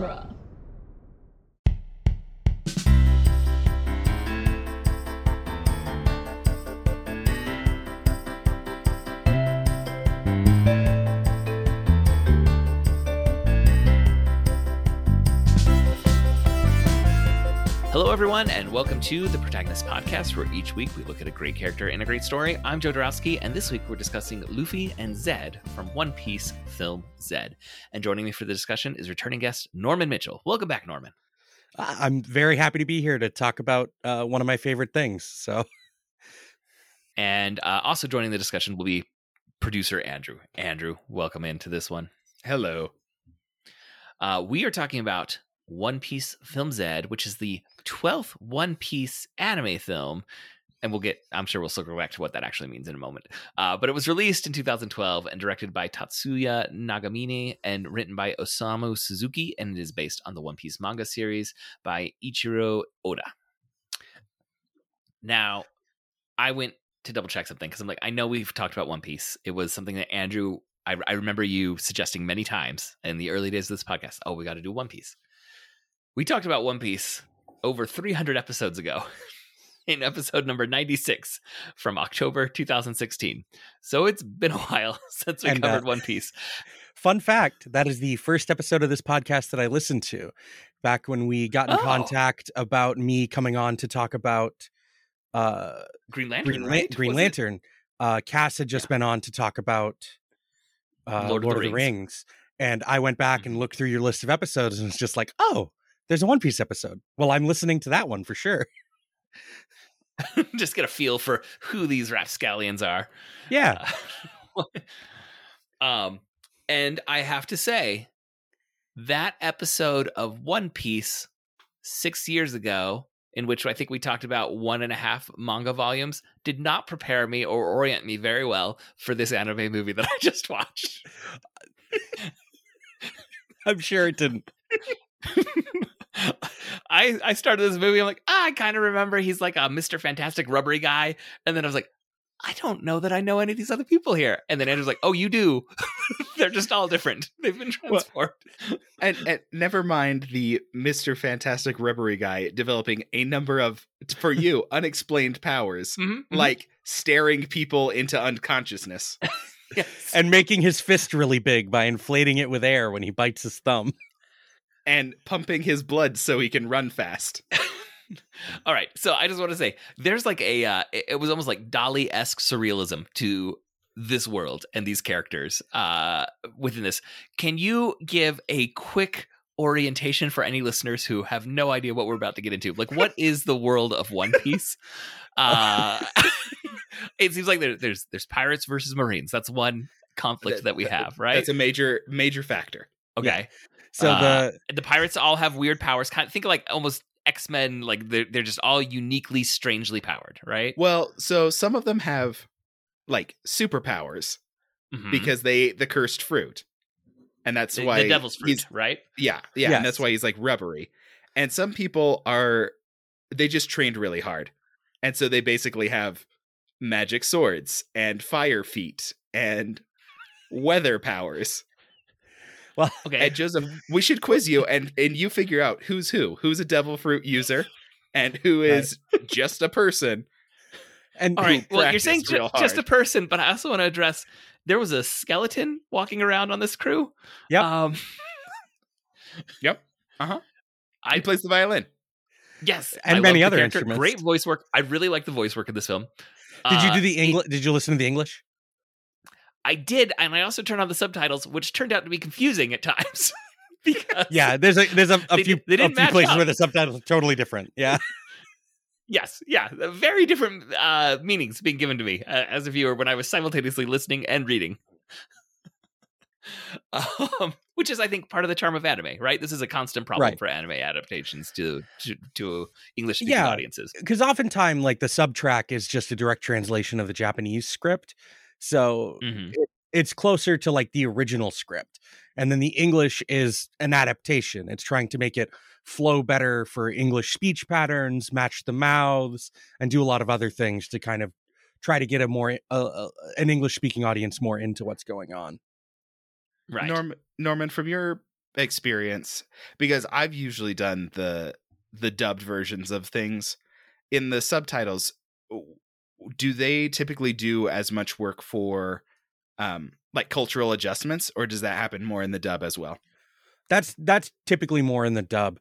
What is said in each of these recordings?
genre. Hello, everyone, and welcome to the Protagonist Podcast, where each week we look at a great character and a great story. I'm Joe Dorowski, and this week we're discussing Luffy and Zed from One Piece film Zed. And joining me for the discussion is returning guest Norman Mitchell. Welcome back, Norman. I- I'm very happy to be here to talk about uh, one of my favorite things. So, And uh, also joining the discussion will be producer Andrew. Andrew, welcome into this one. Hello. Uh, we are talking about One Piece Film Z, which is the 12th One Piece anime film. And we'll get, I'm sure we'll circle back to what that actually means in a moment. Uh, but it was released in 2012 and directed by Tatsuya Nagamine and written by Osamu Suzuki. And it is based on the One Piece manga series by Eiichiro Oda. Now, I went to double check something because I'm like, I know we've talked about One Piece. It was something that Andrew, I, I remember you suggesting many times in the early days of this podcast. Oh, we got to do One Piece. We talked about One Piece over 300 episodes ago in episode number 96 from October 2016. So it's been a while since we And, uh, covered One Piece. fun fact that is the first episode of this podcast that I listened to back when we got in Oh. contact about me coming on to talk about uh, Green Lantern, Green, right? Green Lantern. Uh, Cass had just been on to talk about uh, Lord Lord, of the of the Rings. Rings. And I went back and Mhm. looked through your list of episodes and it's just like, oh, there's a One Piece episode. Well, I'm listening to that one for sure. Just get a feel for who these rapscallions are. Yeah. Uh, um, and I have to say, that episode of One Piece six years ago, in which I think we talked about one and a half manga volumes, did not prepare me or orient me very well for this anime movie that I just watched. I'm sure it didn't. I I started this movie. I'm like, ah, I kind of remember he's like a Mister Fantastic rubbery guy, and then I was like, I don't know that I know any of these other people here. And then Andrew's like, Oh, you do. They're just all different. They've been Well- transformed. And, and never mind the Mr. Fantastic rubbery guy developing a number of, for you, unexplained powers, Mhm, mhm. like staring people into unconsciousness. Yes. And making his fist really big by inflating it with air when he bites his thumb. And pumping his blood so he can run fast. all right. So I just want to say, there's like a, uh, it was almost like Dali esque surrealism to this world and these characters uh, within this. Can you give a quick orientation for any listeners who have no idea what we're about to get into? Like, what is the world of One Piece? Uh, it seems like there, there's there's pirates versus marines. That's one conflict that we have, right? That's a major, major factor. okay. So Uh, the the pirates all have weird powers. Kind of think of like almost X Men. Like they're they're just all uniquely, strangely powered, right? Well, so some of them have like superpowers Mhm. because they ate the cursed fruit. And that's the, why the devil's fruit, right? Yeah, yeah, and that's why he's like rubbery. And some people are they just trained really hard. And so they basically have magic swords and fire feet and weather powers. Well, Okay. And Joseph, we should quiz you and and you figure out who's who. Who's a devil fruit user and who is just a person. and all right. Well, you're saying ju- just a person, but I also want to address there was a skeleton walking around on this crew. Yep. Um, Yep. Uh-huh. I He plays the violin. yes, And I many other instruments. Great voice work. I really like the voice work in this film. did you Uh, do the English? Did you listen to the English? I did, and I also turned on the subtitles, which turned out to be confusing at times. because Yeah, there's a there's a, a They few they a few places up. where the subtitles are totally different. Yeah, Yes, yeah, very different uh, meanings being given to me uh, as a viewer when I was simultaneously listening and reading. um, which is, I think, part of the charm of anime, right? This is a constant problem Right. for anime adaptations to to, to English speaking Yeah. audiences. because oftentimes like the subtrack is just a direct translation of the Japanese script, so Mhm. it's closer to like the original script, and then the English is an adaptation. It's trying to make it flow better for English speech patterns, match the mouths, and do a lot of other things to kind of try to get a more uh, uh, an English speaking audience more into what's going on. Right. Norm, Norman, from your experience because I've usually done the the dubbed versions of things in the subtitles do they typically do as much work for um like cultural adjustments or does that happen more in the dub as well That's that's typically more in the dub.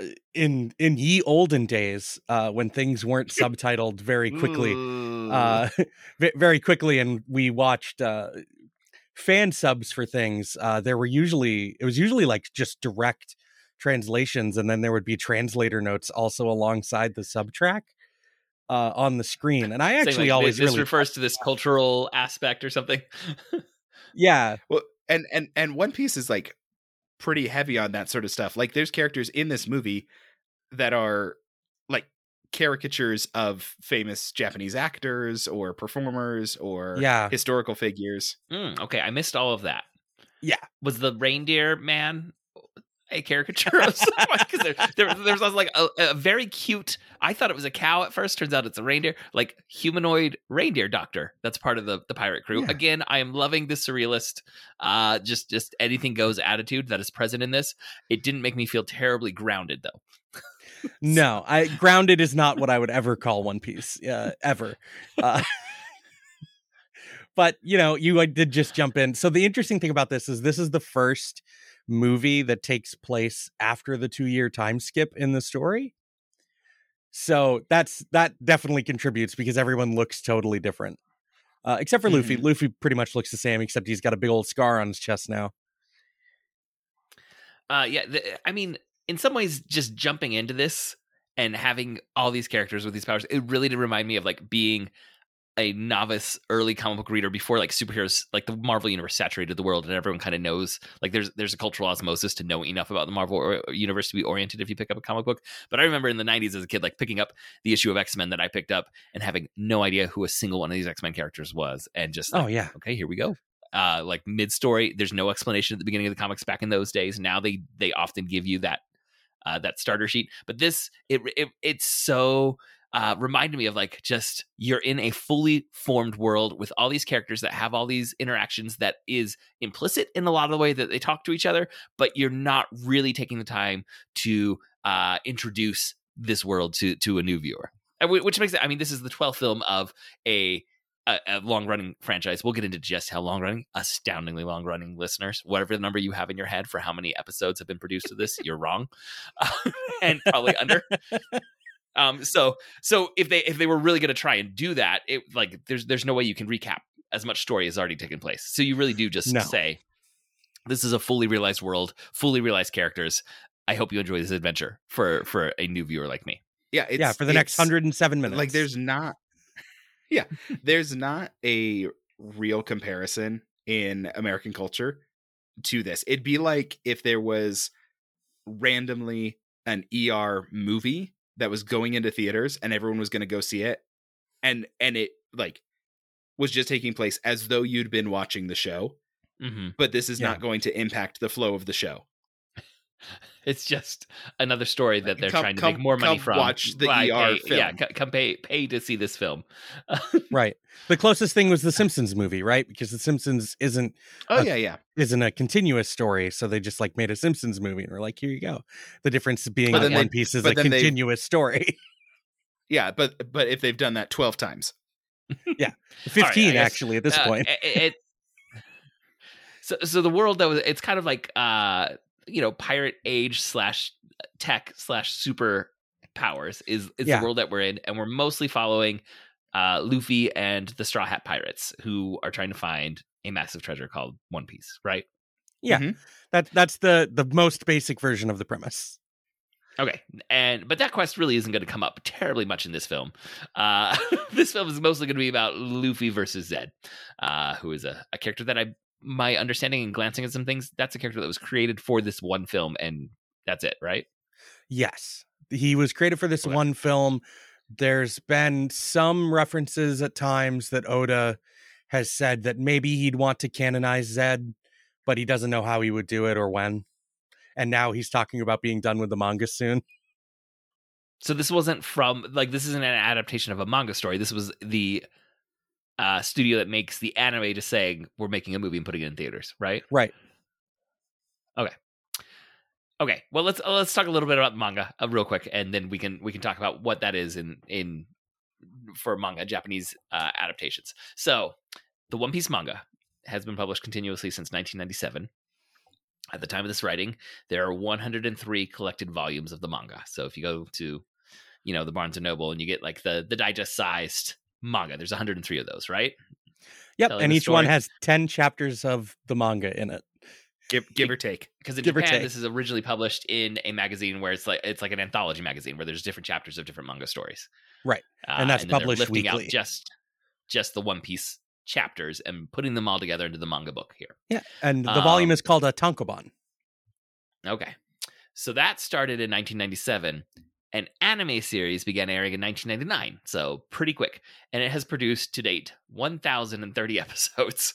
Uh, In in ye olden days, uh, when things weren't subtitled very quickly, uh, very quickly, and we watched uh, fan subs for things. Uh, there were usually it was usually like just direct translations, and then there would be translator notes also alongside the sub track uh, on the screen. And I actually like, always this really refers to this cultural aspect or something. yeah well and and and one piece is like pretty heavy on that sort of stuff like there's characters in this movie that are like caricatures of famous japanese actors or performers or yeah historical figures Mm, okay, I missed all of that. Yeah. was the reindeer man a caricature of someone? Because there, there, there was like a, a very cute. I thought it was a cow at first. Turns out it's a reindeer, like humanoid reindeer doctor. That's part of the the pirate crew. Yeah. Again, I am loving the surrealist, uh, just just anything goes attitude that is present in this. It didn't make me feel terribly grounded though. no i grounded is not what i would ever call one piece uh, ever uh, but you know you uh, did just jump in so the interesting thing about this is this is the first movie that takes place after the two year time skip in the story. So that's that definitely contributes because everyone looks totally different. Uh, except for luffy. Luffy pretty much looks the same except he's got a big old scar on his chest now. Uh, yeah, the, I mean, in some ways, just jumping into this and having all these characters with these powers, it really did remind me of like being a novice early comic book reader before like superheroes like the marvel universe saturated the world and everyone kind of knows like there's there's a cultural osmosis to know enough about the marvel or- universe to be oriented if you pick up a comic book. But i remember in the 90s as a kid like picking up the issue of x-men that i picked up and having no idea who a single one of these x-men characters was and just like, oh yeah. Okay here we go. Uh like mid story there's no explanation at the beginning of the comics back in those days. Now they they often give you that uh that starter sheet. But this it, it it's so uh reminded me of like just you're in a fully formed world with all these characters that have all these interactions that is implicit in a lot of the way that they talk to each other but you're not really taking the time to uh introduce this world to to a new viewer which makes it i mean this is the 12th film of a a, a long running franchise. We'll get into just how long running, astoundingly long running listeners. Whatever the number you have in your head for how many episodes have been produced of this, you're wrong, and probably under. Um, so so if they if they were really going to try and do that, it like there's there's no way you can recap as much story has already taken place. So you really do just No. say, this is a fully realized world, fully realized characters. I hope you enjoy this adventure for for a new viewer like me. yeah it's, yeah for the next 107 minutes like there's not yeah there's not a real comparison in american culture to this it'd be like if there was randomly an er movie that was going into theaters and everyone was going to go see it and and it like was just taking place as though you'd been watching the show Mm-hmm. but this is Yeah. not going to impact the flow of the show It's just another story that they're Come- trying to come- make more money come from. watch the By ER pay- Yeah, film. c- come pay pay to see this film. right. The closest thing was the simpsons movie right? Because the simpsons isn't oh Uh, yeah yeah. isn't a continuous story so they just like made a simpsons movie and we're like here you go. The difference being that one they- piece is a then they- continuous story. Yeah but but if they've done that 12 times. Yeah, 15 guess, actually at this Uh, point. it, it- so so the world that was it's kind of like uh you know pirate age slash tech slash super powers is is Yeah. the world that we're in, and we're mostly following uh Luffy and the Straw Hat Pirates who are trying to find a massive treasure called One Piece, right? Yeah. Mhm. that that's the the most basic version of the premise Okay, and but that quest really isn't going to come up terribly much in this film. Uh, this film is mostly going to be about Luffy versus Zed, uh, who is a, a character that I, my understanding and glancing at some things, that's a character that was created for this one film, and that's it, right? yes he was created for this Okay. one film there's been some references at times that oda has said that maybe he'd want to canonize zed but he doesn't know how he would do it or when and now he's talking about being done with the manga soon So this wasn't from like this isn't an adaptation of a manga story. This was the uh, studio that makes the anime just saying we're making a movie and putting it in theaters, right? right Okay, Okay. well let's uh, let's talk a little bit about manga uh, real quick, and then we can we can talk about what that is in in for manga Japanese uh, adaptations. So, the One Piece manga has been published continuously since 1997. At the time of this writing, there are 103 collected volumes of the manga. So if you go to, you know, the Barnes and Noble and you get like the the digest sized manga, there's 103 of those, right? Yep, Telling and each one has 10 chapters of the manga in it. Give give or take. because in Give Japan, this is originally published in a magazine where it's like it's like an anthology magazine where there's different chapters of different manga stories. Right. Uh, And that's they're published weekly. just just the One Piece chapters and putting them all together into the manga book here. Yeah, and the volume Um, is called a tankobon. Okay, so that started in 1997. An anime series began airing in 1999, so pretty quick, and it has produced to date 1,030 episodes.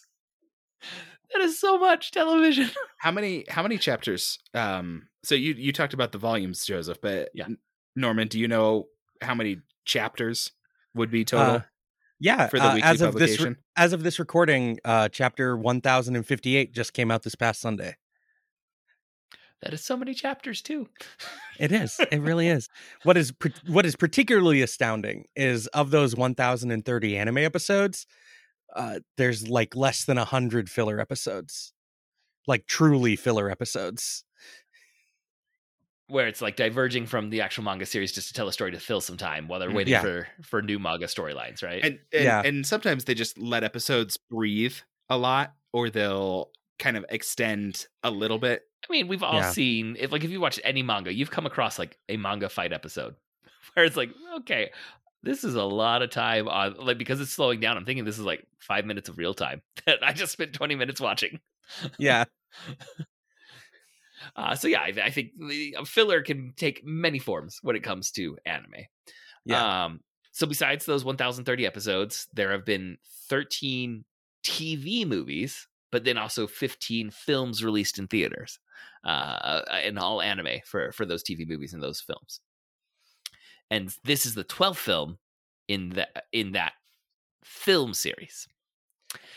That is so much television. How many how many chapters? Um, so you you talked about the volumes, Joseph, but Yeah. Norman, do you know how many chapters would be total Uh, Yeah, for the uh, weekly as of this re- publication? as of this recording, uh, chapter 1058 just came out this past Sunday. That is so many chapters too. It is. It really is. What is what is particularly astounding is of those 1030 anime episodes, uh, there's like less than 100 filler episodes. Like truly filler episodes. where it's like diverging from the actual manga series just to tell a story to fill some time while they're waiting Yeah. for for new manga storylines, right? and and, Yeah. and sometimes they just let episodes breathe a lot, or they'll kind of extend a little bit. I mean, we've all Yeah. seen if like if you watch any manga, you've come across like a manga fight episode where it's like, okay, this is a lot of time on like because it's slowing down. I'm thinking this is like five minutes of real time that I just spent 20 minutes watching. Yeah. Uh, so yeah, I, I think the a filler can take many forms when it comes to anime. Yeah. Um, so besides those 1,030 episodes, there have been 13 TV movies, but then also 15 films released in theaters, uh, and all anime for for those TV movies and those films. And this is the 12th film in that in that film series.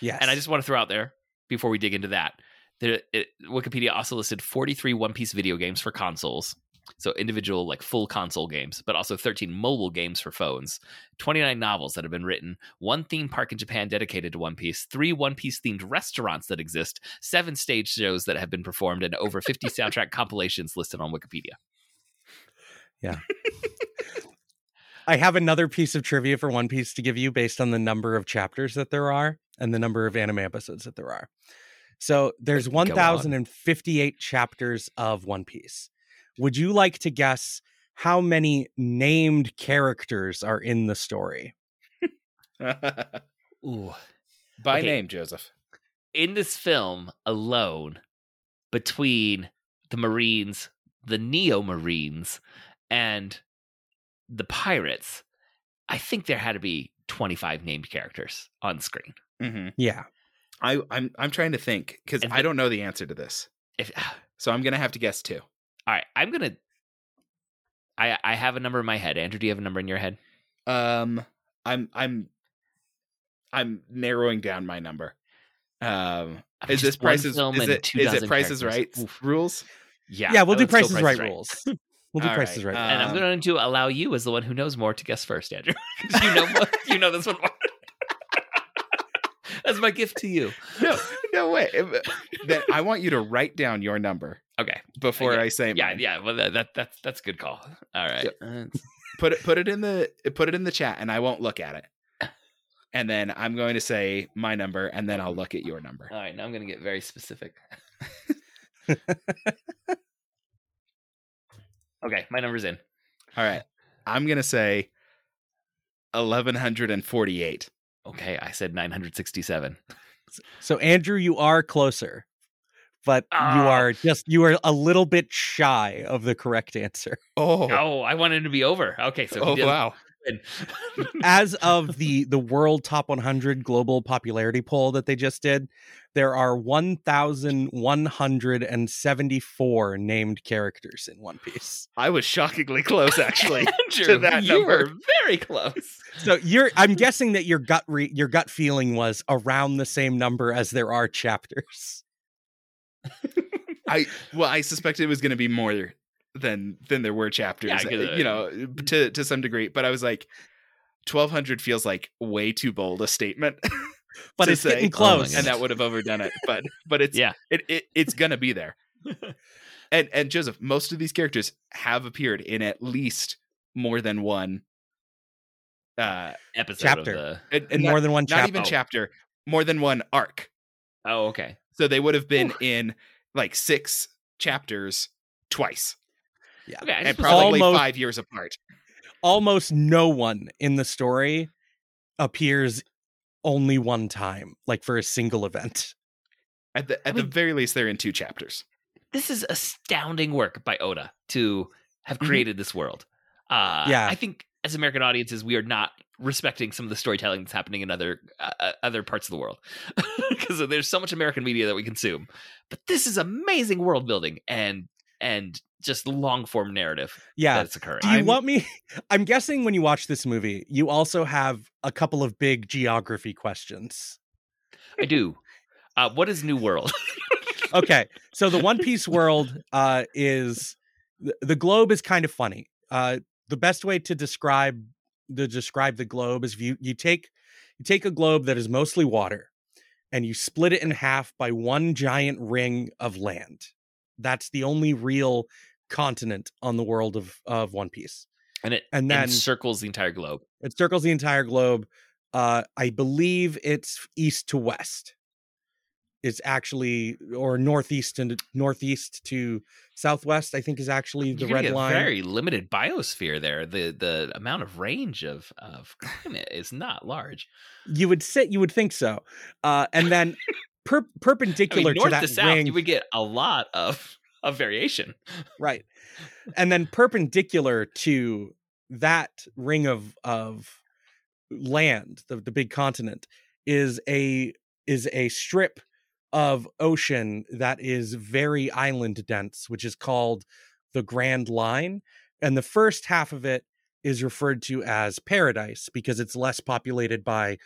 Yes. And I just want to throw out there before we dig into that, there, it, Wikipedia also listed 43 One Piece video games for consoles. So individual, like full console games, but also 13 mobile games for phones, 29 novels that have been written, one theme park in Japan dedicated to One Piece, three One Piece themed restaurants that exist, seven stage shows that have been performed, and over 50 soundtrack compilations listed on Wikipedia. Yeah. I have another piece of trivia for One Piece to give you based on the number of chapters that there are and the number of anime episodes that there are. So there's Go on. 1,058 chapters of One Piece. Would you like to guess how many named characters are in the story? By Okay. name, Joseph. in this film alone between the Marines, the Neo Marines, and the pirates, I think there had to be 25 named characters on screen. hmm Yeah. I I'm I'm trying to think because I don't know the answer to this, If so I'm gonna have to guess two. Right, I'm gonna. I I have a number in my head. Andrew, do you have a number in your head? Um, I'm I'm I'm narrowing down my number. Um, I mean, is this just prices? Is and it two is prices right. Oof. rules? Yeah, Yeah, we'll do would still prices right rules. We'll do All prices right, right. And I'm Um, going to allow you, as the one who knows more, to guess first, Andrew. 'Cause you know more. you know this one more. That's my gift to you. No, no way. If- Then I want you to write down your number Okay. before Yeah, I say Yeah, mine. yeah. Well, that, that that's that's a good call. All right. Yep. Put it put it in the put it in the chat, and I won't look at it. And then I'm going to say my number, and then I'll look at your number. all right. Now I'm going to get very specific. okay, my number's in. All right, I'm gonna say eleven hundred and forty-eight. Okay, I said 967. So Andrew, you are closer, but you Ah. are just you are a little bit shy of the correct answer. Oh, Oh, I wanted to be over. Okay, so oh wow. As of the the World Top 100 global popularity poll that they just did, there are 1,174 named characters in One Piece. I was shockingly close, actually. Andrew, that you number. were very close. So you're I'm guessing that your gut re- your gut feeling was around the same number as there are chapters. I well, I suspected it was going to be more than than there were chapters. Yeah, uh, you know, to to some degree. But I was like, twelve hundred feels like way too bold a statement, but to it's say, getting Oh close. and that would have overdone it. But but it's Yeah. it, it it's gonna be there. And and Joseph, most of these characters have appeared in at least more than one. Uh, Episode Chapter. of the. and, in not, more than one not chapter. even chapter, more than one arc. Oh, okay. So they would have been in like six chapters twice, Yeah. Okay. And probably Almost- five years apart. Almost no one in the story appears only one time, like for a single event. At the at I the very least, they're in two chapters. this is astounding work by Oda to have Mhm. created this world. Uh, Yeah. I think as American audiences, we are not respecting some of the storytelling that's happening in other uh, uh, other parts of the world because there's so much American media that we consume. But this is amazing world building and and just long form narrative Yeah. that's occurring. Do you I'm- want me? I'm guessing when you watch this movie, you also have a couple of big geography questions. I do. Uh, what is New World? Okay, so the One Piece world uh, is the, the globe is kind of funny. Uh, the best way to describe the describe the globe is if you you take you take a globe that is mostly water and you split it in half by one giant ring of land. That's the only real continent on the world of of One Piece. and it And then- encircles the entire globe. It circles the entire globe. Uh, I believe it's east to west. It's actually or northeast and northeast to southwest. I think is actually the red line. Very limited biosphere there. The the amount of range of of climate is not large. You would sit. You would think so. Uh, and then per- I mean, perpendicular to that to south, ring, you would get a lot of of variation. right? And then perpendicular to that ring of of land, the, the big continent, is a is a strip of ocean that is very island dense, which is called the Grand Line. And the first half of it is referred to as paradise because it's less populated by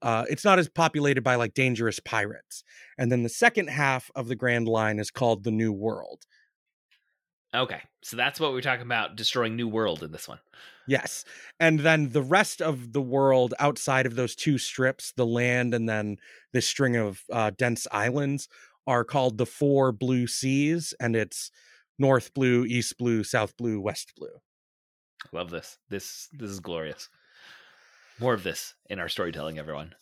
uh, it's not as populated by like dangerous pirates. And then the second half of the Grand Line is called the New World. Okay, so that's what we're talking about destroying New World in this one. Yes. And then the rest of the world outside of those two strips, the land and then this string of uh, dense islands, are called the four blue seas. And it's north blue, east blue, south blue, west blue. Love this. This this is glorious. More of this in our storytelling, everyone.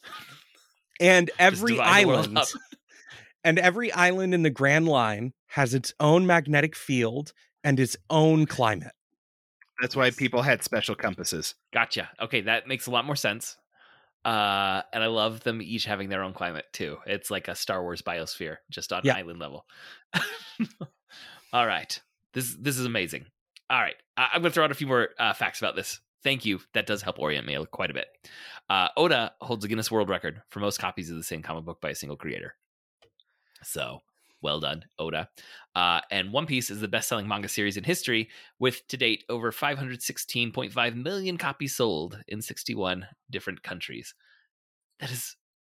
And every divide the world island and every island in the Grand Line has its own magnetic field and its own climate. That's why people had special compasses. Gotcha. Okay, that makes a lot more sense. Uh, and I love them each having their own climate too. It's like a Star Wars biosphere, just on Yeah. island level. All right, this this is amazing. All right, I- I'm going to throw out a few more uh, facts about this. Thank you. That does help orient me quite a bit. Uh, Oda holds a Guinness World Record for most copies of the same comic book by a single creator. So well done, Oda. Uh, and One Piece is the best-selling manga series in history, with to date over 516.5 million copies sold in 61 different countries. That is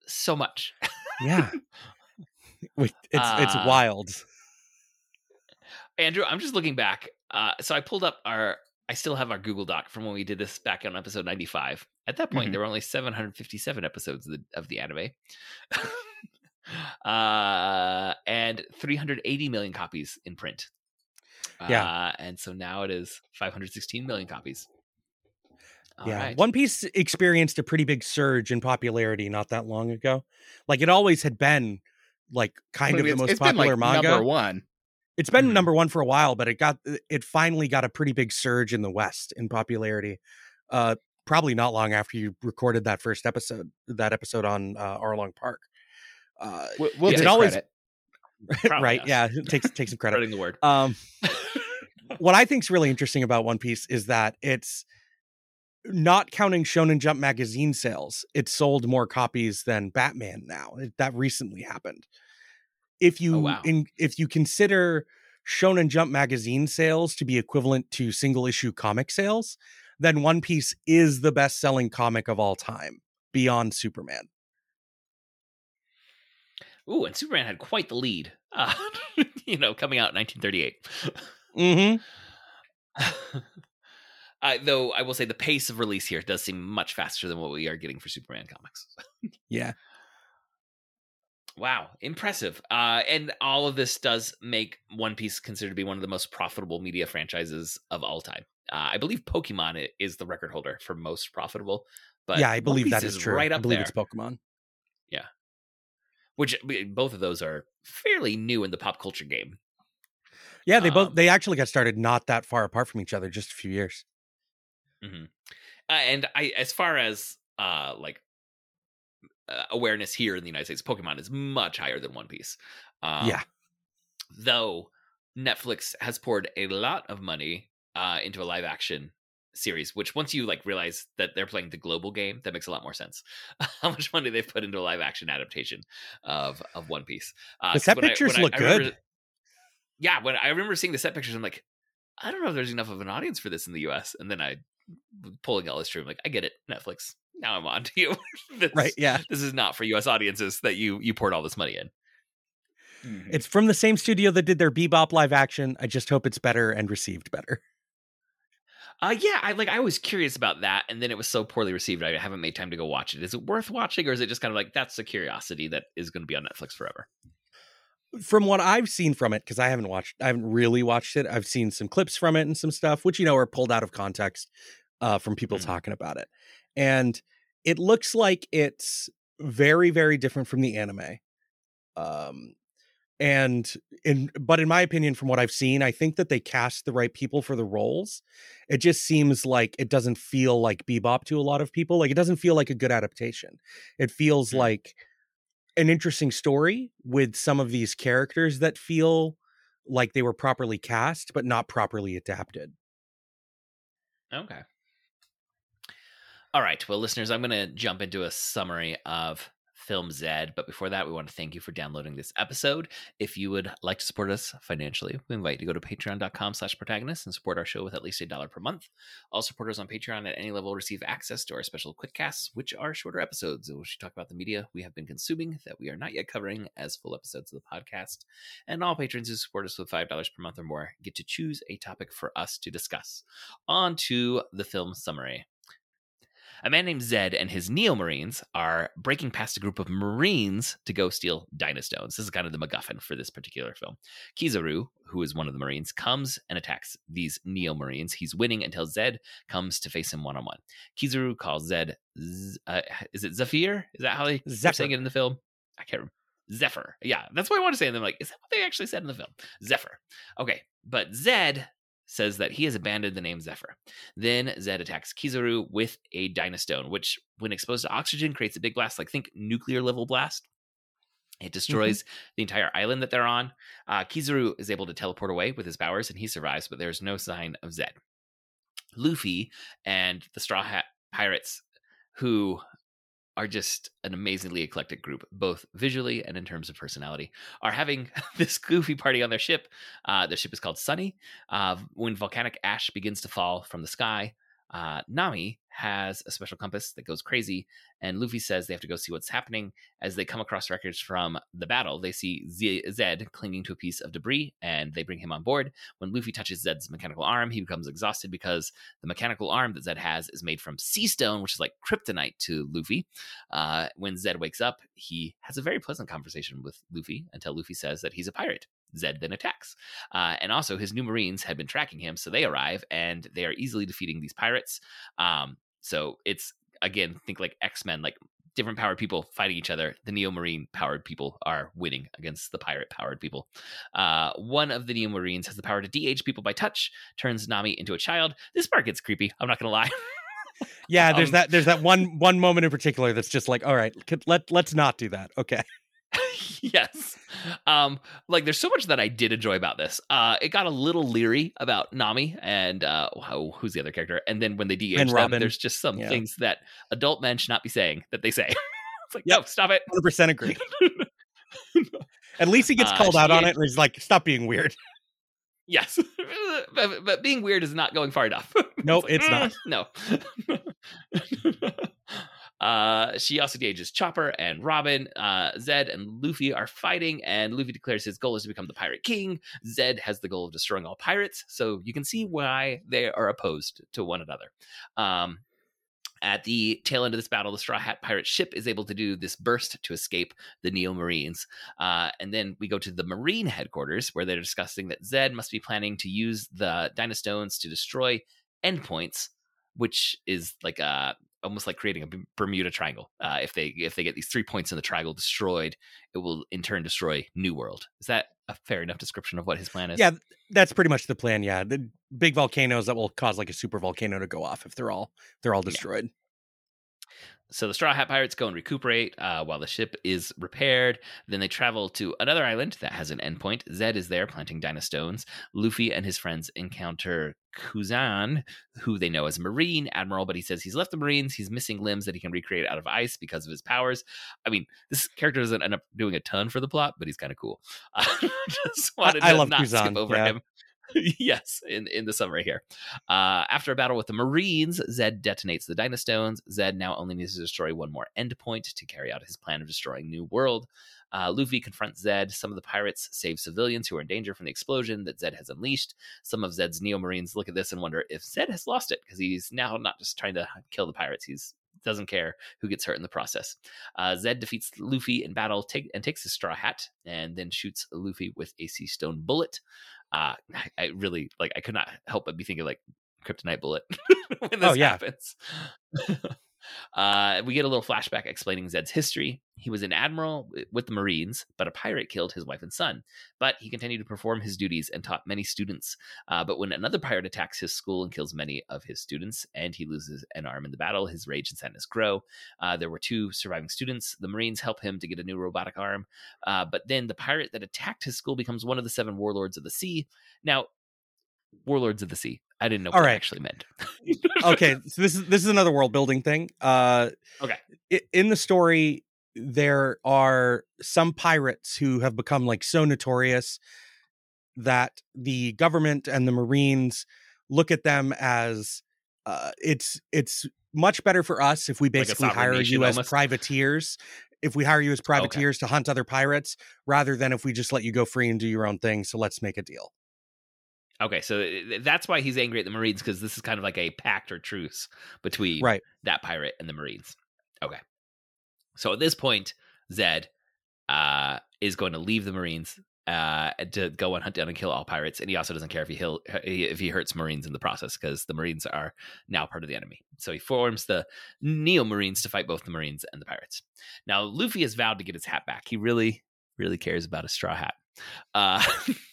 so much. Yeah. Wait, it's it's Uh, wild. Andrew, I'm just looking back. Uh, so I pulled up our. I still have our Google Doc from when we did this back on episode 95. At that point, Mhm. there were only 757 episodes of the, of the anime, uh, and 380 million copies in print. Yeah. uh, and so now it is 516 million copies. All yeah. right. One Piece experienced a pretty big surge in popularity not that long ago. Like it always had been like kind of the most it's been, popular like, manga. Number one. It's been Mhm. number one for a while, but it got it finally got a pretty big surge in the West in popularity. Uh, probably not long after you recorded that first episode, that episode on uh, Arlong Park. Uh, We'll, we'll Yeah, take it always- credit. Right? us. Yeah, take take some credit. Spreading the word. Um, what I think is really interesting about One Piece is that it's not counting Shonen Jump magazine sales. It sold more copies than Batman now. It- that recently happened. If you Oh, wow. in, if you consider Shonen Jump magazine sales to be equivalent to single issue comic sales, then One Piece is the best selling comic of all time, beyond Superman. Ooh, and Superman had quite the lead. Uh, you know, coming out in 1938. Mm-hmm. uh, though I will say the pace of release here does seem much faster than what we are getting for Superman comics. Yeah. Wow, impressive. Uh, and all of this does make One Piece considered to be one of the most profitable media franchises of all time. Uh, I believe Pokemon is the record holder for most profitable. But yeah, I believe that is true. Right I believe there. it's Pokemon. Which both of those are fairly new in the pop culture game. Yeah, they both Um, they actually got started not that far apart from each other, just a few years. Uh, and I, as far as uh, like uh, awareness here in the United States, Pokemon is much higher than One Piece. Um, Yeah. Though Netflix has poured a lot of money uh, into a live action series, which once you like realize that they're playing the global game, that makes a lot more sense. How much money they've put into a live action adaptation of of One Piece. Uh, The 'cause set when I- pictures when I- look I remember- good. yeah, when I remember seeing the set pictures, I'm like, I don't know if there's enough of an audience for this in the U.S. And then I pulling all this through, I'm like, I get it, Netflix. Now I'm on to you. this, Right, yeah. This is not for U.S. audiences that you you poured all this money in. Mhm. It's from the same studio that did their Bebop live action. I just hope it's better and received better. Uh, yeah, I like. I was curious about that, and then it was so poorly received. I haven't made time to go watch it. Is it worth watching, or is it just kind of like that's a curiosity that is going to be on Netflix forever? From what I've seen from it, because I haven't watched, I haven't really watched it. I've seen some clips from it and some stuff, which you know are pulled out of context uh, from people Mhm. talking about it, and it looks like it's very, very different from the anime. Um, and in but in my opinion, from what I've seen, I think that they cast the right people for the roles. It just seems like it doesn't feel like Bebop to a lot of people. Like it doesn't feel like a good adaptation. It feels Hmm. like an interesting story with some of these characters that feel like they were properly cast but not properly adapted. Okay. All right. Well, listeners, I'm going to jump into a summary of Film Zed. But before that, we want to thank you for downloading this episode. If you would like to support us financially, we invite you to go to patreon.com slash protagonist and support our show with at least a dollar per month. All supporters on Patreon at any level receive access to our special quick casts, which are shorter episodes in which we talk about the media we have been consuming that we are not yet covering as full episodes of the podcast. And all patrons who support us with $5 per month or more get to choose a topic for us to discuss. On to the film summary. A man named Zed and his Neo Marines are breaking past a group of Marines to go steal Dynastones. This is kind of the MacGuffin for this particular film. Kizaru, who is one of the Marines, comes and attacks these Neo Marines. He's winning until Zed comes to face him one on one. Kizaru calls Zed, uh, is it Zephyr? Is that how they are saying it in the film? I can't remember. Zephyr. Yeah, that's what I want to say. And I'm like, is that what they actually said in the film? Zephyr. Okay, but Zed says that he has abandoned the name Zephyr. Then Zed attacks Kizaru with a Dynastone, which, when exposed to oxygen, creates a big blast, like think nuclear level blast. It destroys the entire island that they're on. Uh, Kizaru is able to teleport away with his powers, and he survives, but there's no sign of Zed. Luffy and the Straw Hat Pirates, who are just an amazingly eclectic group, both visually and in terms of personality, are having this goofy party on their ship. Uh, their ship is called Sunny. Uh, when volcanic ash begins to fall from the sky, uh, Nami has a special compass that goes crazy, and Luffy says they have to go see what's happening. As they come across records from the battle, they see Z- Zed clinging to a piece of debris, and they bring him on board. When Luffy touches Zed's mechanical arm, he becomes exhausted because the mechanical arm that Zed has is made from sea stone, which is like kryptonite to Luffy. Uh, when Zed wakes up, he has a very pleasant conversation with Luffy until Luffy says that he's a pirate. Zed then attacks. Uh, and also, his Neo Marines had been tracking him, so they arrive and they are easily defeating these pirates. Um, so it's again, think like X Men, like different powered people fighting each other. The Neo Marine powered people are winning against the pirate powered people. Uh, one of the Neo Marines has the power to de-age people by touch, turns Nami into a child. This part gets creepy. I'm not gonna lie. Yeah, there's Um, that there's that one one moment in particular that's just like, all right, let let's not do that. Okay. yes. Um, like there's so much that I did enjoy about this. Uh, it got a little leery about Nami and uh, wow, who's the other character? And then when they And them, Robin. there's just some Yeah. things that adult men should not be saying that they say. it's like, Yep. no, stop it. 100% agree. At least he gets Uh, called out on it and he's like, stop being weird. Yes, but, but being weird is not going far enough. Nope, it's like, not. mm, No. Uh, she also engages Chopper and Robin. Uh, Zed and Luffy are fighting, and Luffy declares his goal is to become the Pirate King. Zed has the goal of destroying all pirates, so you can see why they are opposed to one another. Um, at the tail end of this battle, the Straw Hat pirate ship is able to do this burst to escape the Neo Marines. Uh, and then we go to the Marine headquarters where they're discussing that Zed must be planning to use the Dynastones to destroy endpoints, which is like a almost like creating a Bermuda Triangle. Uh, if they if they get these three points in the triangle destroyed, it will in turn destroy New World. Is that a fair enough description of what his plan is? Yeah, that's pretty much the plan. Yeah, the big volcanoes that will cause like a super volcano to go off if they're all they're all destroyed. Yeah. So the Straw Hat Pirates go and recuperate uh, while the ship is repaired. Then they travel to another island that has an endpoint. Zed is there planting Dynastones. Luffy and his friends encounter Kuzan, who they know as a Marine Admiral, but he says he's left the Marines. He's missing limbs that he can recreate out of ice because of his powers. I mean, this character doesn't end up doing a ton for the plot, but he's kind of cool. Uh, just wanted I, I to love not Kuzan, skip over yeah. him. yes, in, in the summary here. Uh, after a battle with the Marines, Zed detonates the Dynastones. Zed now only needs to destroy one more endpoint to carry out his plan of destroying New World. Uh, Luffy confronts Zed. Some of the pirates save civilians who are in danger from the explosion that Zed has unleashed. Some of Zed's Neo Marines look at this and wonder if Zed has lost it because he's now not just trying to kill the pirates, he's doesn't care who gets hurt in the process. Uh, Zed defeats Luffy in battle take, and takes his straw hat and then shoots Luffy with a sea stone bullet uh, I, I really like. I could not help but be thinking like kryptonite bullet when oh, this oh, yeah. happens. Uh, we get a little flashback explaining Zed's history. He was an admiral with the Marines, but a pirate killed his wife and son. But he continued to perform his duties and taught many students. Uh, but when another pirate attacks his school and kills many of his students, and he loses an arm in the battle, his rage and sadness grow. Uh, there were two surviving students. The Marines help him to get a new robotic arm. Uh, but then the pirate that attacked his school becomes one of the seven warlords of the sea. Now, warlords of the sea. I didn't know what All right. actually meant. okay, so this is this is another world building thing. Uh, okay, in the story, there are some pirates who have become like so notorious that the government and the Marines look at them as uh, it's it's much better for us if we basically like hire you as privateers if we hire you as privateers okay. to hunt other pirates rather than if we just let you go free and do your own thing so let's make a deal Okay, so that's why he's angry at the Marines because this is kind of like a pact or truce between right. that pirate and the Marines. Okay, so at this point, Zed uh, is going to leave the Marines uh, to go and hunt down and kill all pirates, and he also doesn't care if he he'll, if he hurts Marines in the process because the Marines are now part of the enemy. So he forms the Neo Marines to fight both the Marines and the pirates. Now Luffy has vowed to get his hat back. He really, really cares about a straw hat. Uh,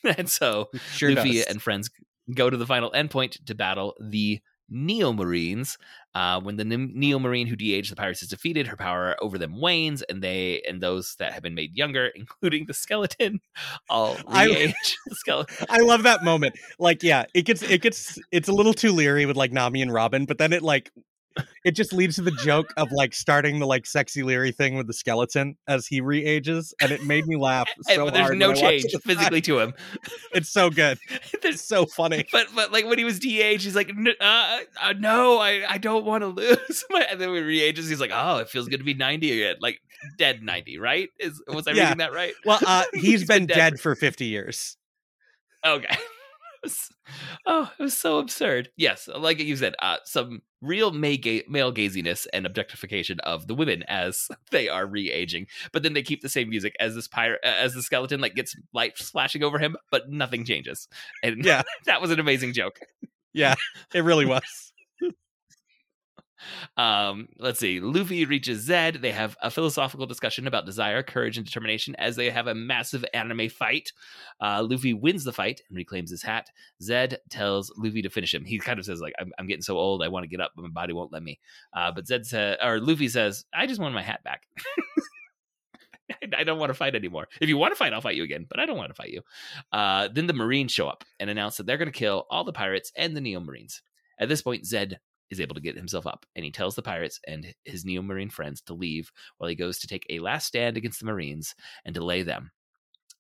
and so sure Luffy does. and friends go to the final endpoint to battle the Neo Marines. Uh, when the Neo Marine who de-aged the pirates is defeated, her power over them wanes, and they and those that have been made younger, including the skeleton, all re-age. I, the skeleton. I love that moment. Like, yeah, it gets it gets it's a little too leery with like Nami and Robin, but then it like it just leads to the joke of like starting the like sexy leery thing with the skeleton as he re-ages and it made me laugh so and, there's hard no change physically to him. it's so good. It's so funny. but but like when he was de-aged he's like uh, uh, no i i don't want to lose and then when he re-ages he's like oh it feels good to be 90 again like dead 90 right? Is was i yeah. reading that right? Well uh he's, he's been, been, dead, dead for 50 years. Okay was, oh, it was so absurd. Yes, like you said, uh, some real ga- male gaziness and objectification of the women as they are re-aging. But then they keep the same music as this pirate, as the skeleton like gets light splashing over him, but nothing changes. And yeah, that was an amazing joke. Yeah, it really was. Um, let's see. Luffy reaches Zed. They have a philosophical discussion about desire, courage, and determination as they have a massive anime fight. Uh, Luffy wins the fight and reclaims his hat. Zed tells Luffy to finish him. He kind of says, like, I'm, I'm getting so old, I want to get up, but my body won't let me. Uh, but Zed says, or Luffy says, I just want my hat back. I don't want to fight anymore. If you want to fight, I'll fight you again, but I don't want to fight you. Uh, then the Marines show up and announce that they're going to kill all the pirates and the Neo Marines. At this point, Zed is able to get himself up, and he tells the pirates and his Neo Marine friends to leave while he goes to take a last stand against the Marines and delay them.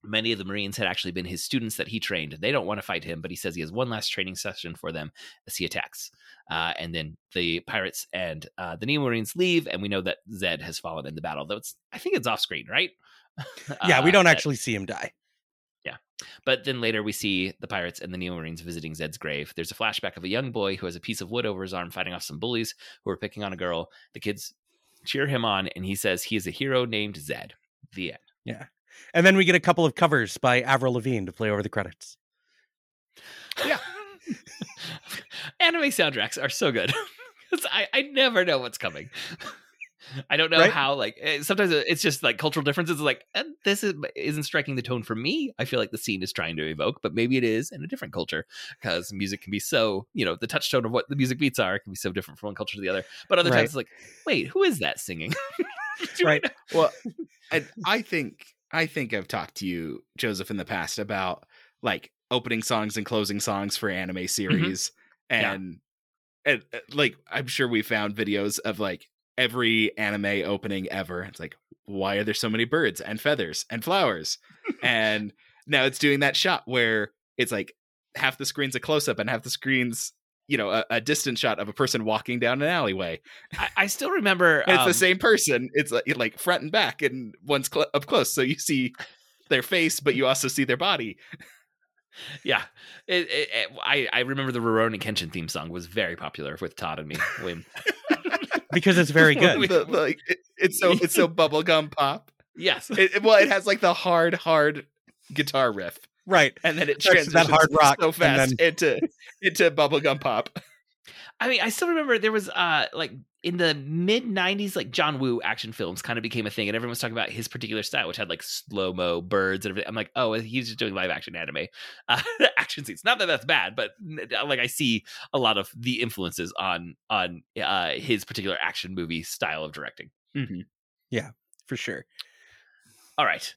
Many of the Marines had actually been his students that he trained. They don't want to fight him, but he says he has one last training session for them as he attacks. Uh, and then the pirates and uh, the Neo Marines leave, and we know that Zed has fallen in the battle. Though it's, I think it's off screen, right? Yeah, we Uh, don't that- actually see him die. But then later we see the pirates and the Neo Marines visiting Zed's grave. There's a flashback of a young boy who has a piece of wood over his arm fighting off some bullies who are picking on a girl. The kids cheer him on, and he says he is a hero named Zed. The end. Yeah. And then we get a couple of covers by Avril Lavigne to play over the credits. Yeah. Anime soundtracks are so good. I, I never know what's coming. I don't know Right? how. Like eh, sometimes it's just like cultural differences. Like eh, this is, isn't striking the tone for me. I feel like the scene is trying to evoke, but maybe it is in a different culture because music can be so. You know, the touchstone of what the music beats are can be so different from one culture to the other. But other Right. times it's like, wait, who is that singing? Right. Well, and I think I think I've talked to you, Joseph, in the past about like opening songs and closing songs for anime series, Yeah. and and uh, like I'm sure we found videos of like every anime opening ever. It's like, why are there so many birds and feathers and flowers? and now it's doing that shot where it's like half the screen's a close up and half the screen's you know a, a distant shot of a person walking down an alleyway. I, I still remember. And it's um, the same person. It's like, like front and back, and one's cl- up close, so you see their face, but you also see their body. Yeah, it, it, it- I I remember the Rurouni Kenshin theme song was very popular with Todd and me. When Because it's very good. The- the- like, it- it's so it's so bubblegum pop. yes, It, it- well, it has like the hard, hard guitar riff, right. and then it Starts with that hard rock, so and fast into into bubblegum pop. I mean, I still remember there was uh like in the mid '90s, like John Woo action films kind of became a thing, and everyone was talking about his particular style, which had like slow mo birds and everything. I'm like, oh, he's just doing live action anime uh, action scenes. Not that that's bad, but uh, like I see a lot of the influences on on uh, his particular action movie style of directing. Yeah, for sure. All right.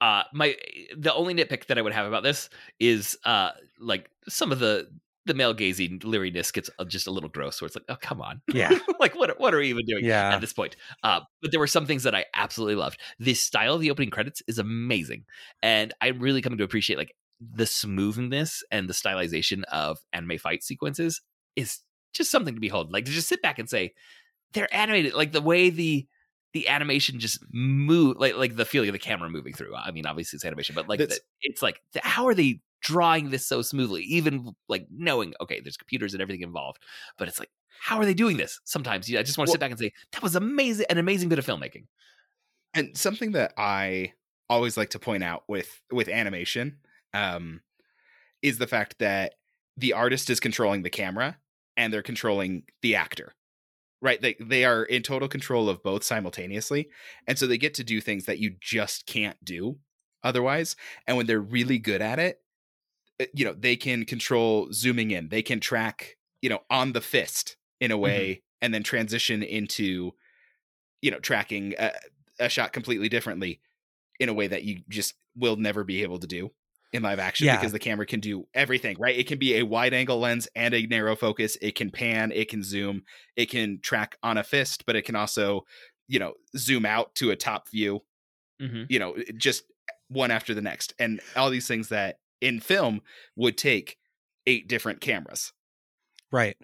Uh my the only nitpick that I would have about this is uh like some of the the male gazing leeriness gets uh, just a little gross where it's like oh come on Yeah. like what what are we even doing Yeah. at this point uh but there were some things that I absolutely loved this style of the opening credits is amazing and I'm really coming to appreciate like the smoothness and the stylization of anime fight sequences is just something to behold like to just sit back and say they're animated like the way the the animation just move like like the feeling of the camera moving through. I mean, obviously it's animation, but like That's- the, it's like the, how are they drawing this so smoothly? Even like knowing okay, there's computers and everything involved, but it's like how are they doing this? Sometimes you, I just want to Well- sit back and say that was amazing, an amazing bit of filmmaking. And something that I always like to point out with with animation um, is the fact that the artist is controlling the camera and they're controlling the actor. Right? They they are in total control of both simultaneously. And so they get to do things that you just can't do otherwise. And when they're really good at it, Eh, you know, they can control zooming in. They can track, you know, on the fist in a mm-hmm. way and then transition into you know, tracking a, a shot completely differently in a way that you just will never be able to do in live action Yeah. because the camera can do everything, right? It can be a wide angle lens and a narrow focus. It can pan, it can zoom, it can track on a fist, but it can also, you know, zoom out to a top view, Mm-hmm. you know, eh, just one after the next. And all these things that in film would take eight different cameras. Right.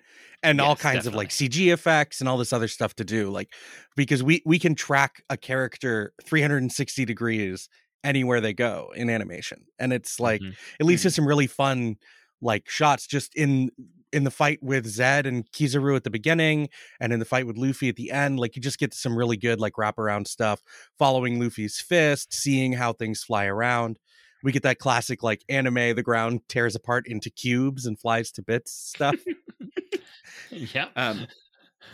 And all Yes, kinds of like CG effects and all this other stuff to do. Like because we we can track a character 360 degrees anywhere they go in animation. And it's like Mhm. it leads to some really fun like shots just in in the fight with Zed and Kizaru at the beginning and in the fight with Luffy at the end like you just get some really good like wraparound stuff following Luffy's fist seeing how things fly around we get that classic like anime the ground tears apart into cubes and flies to bits stuff yeah. Um,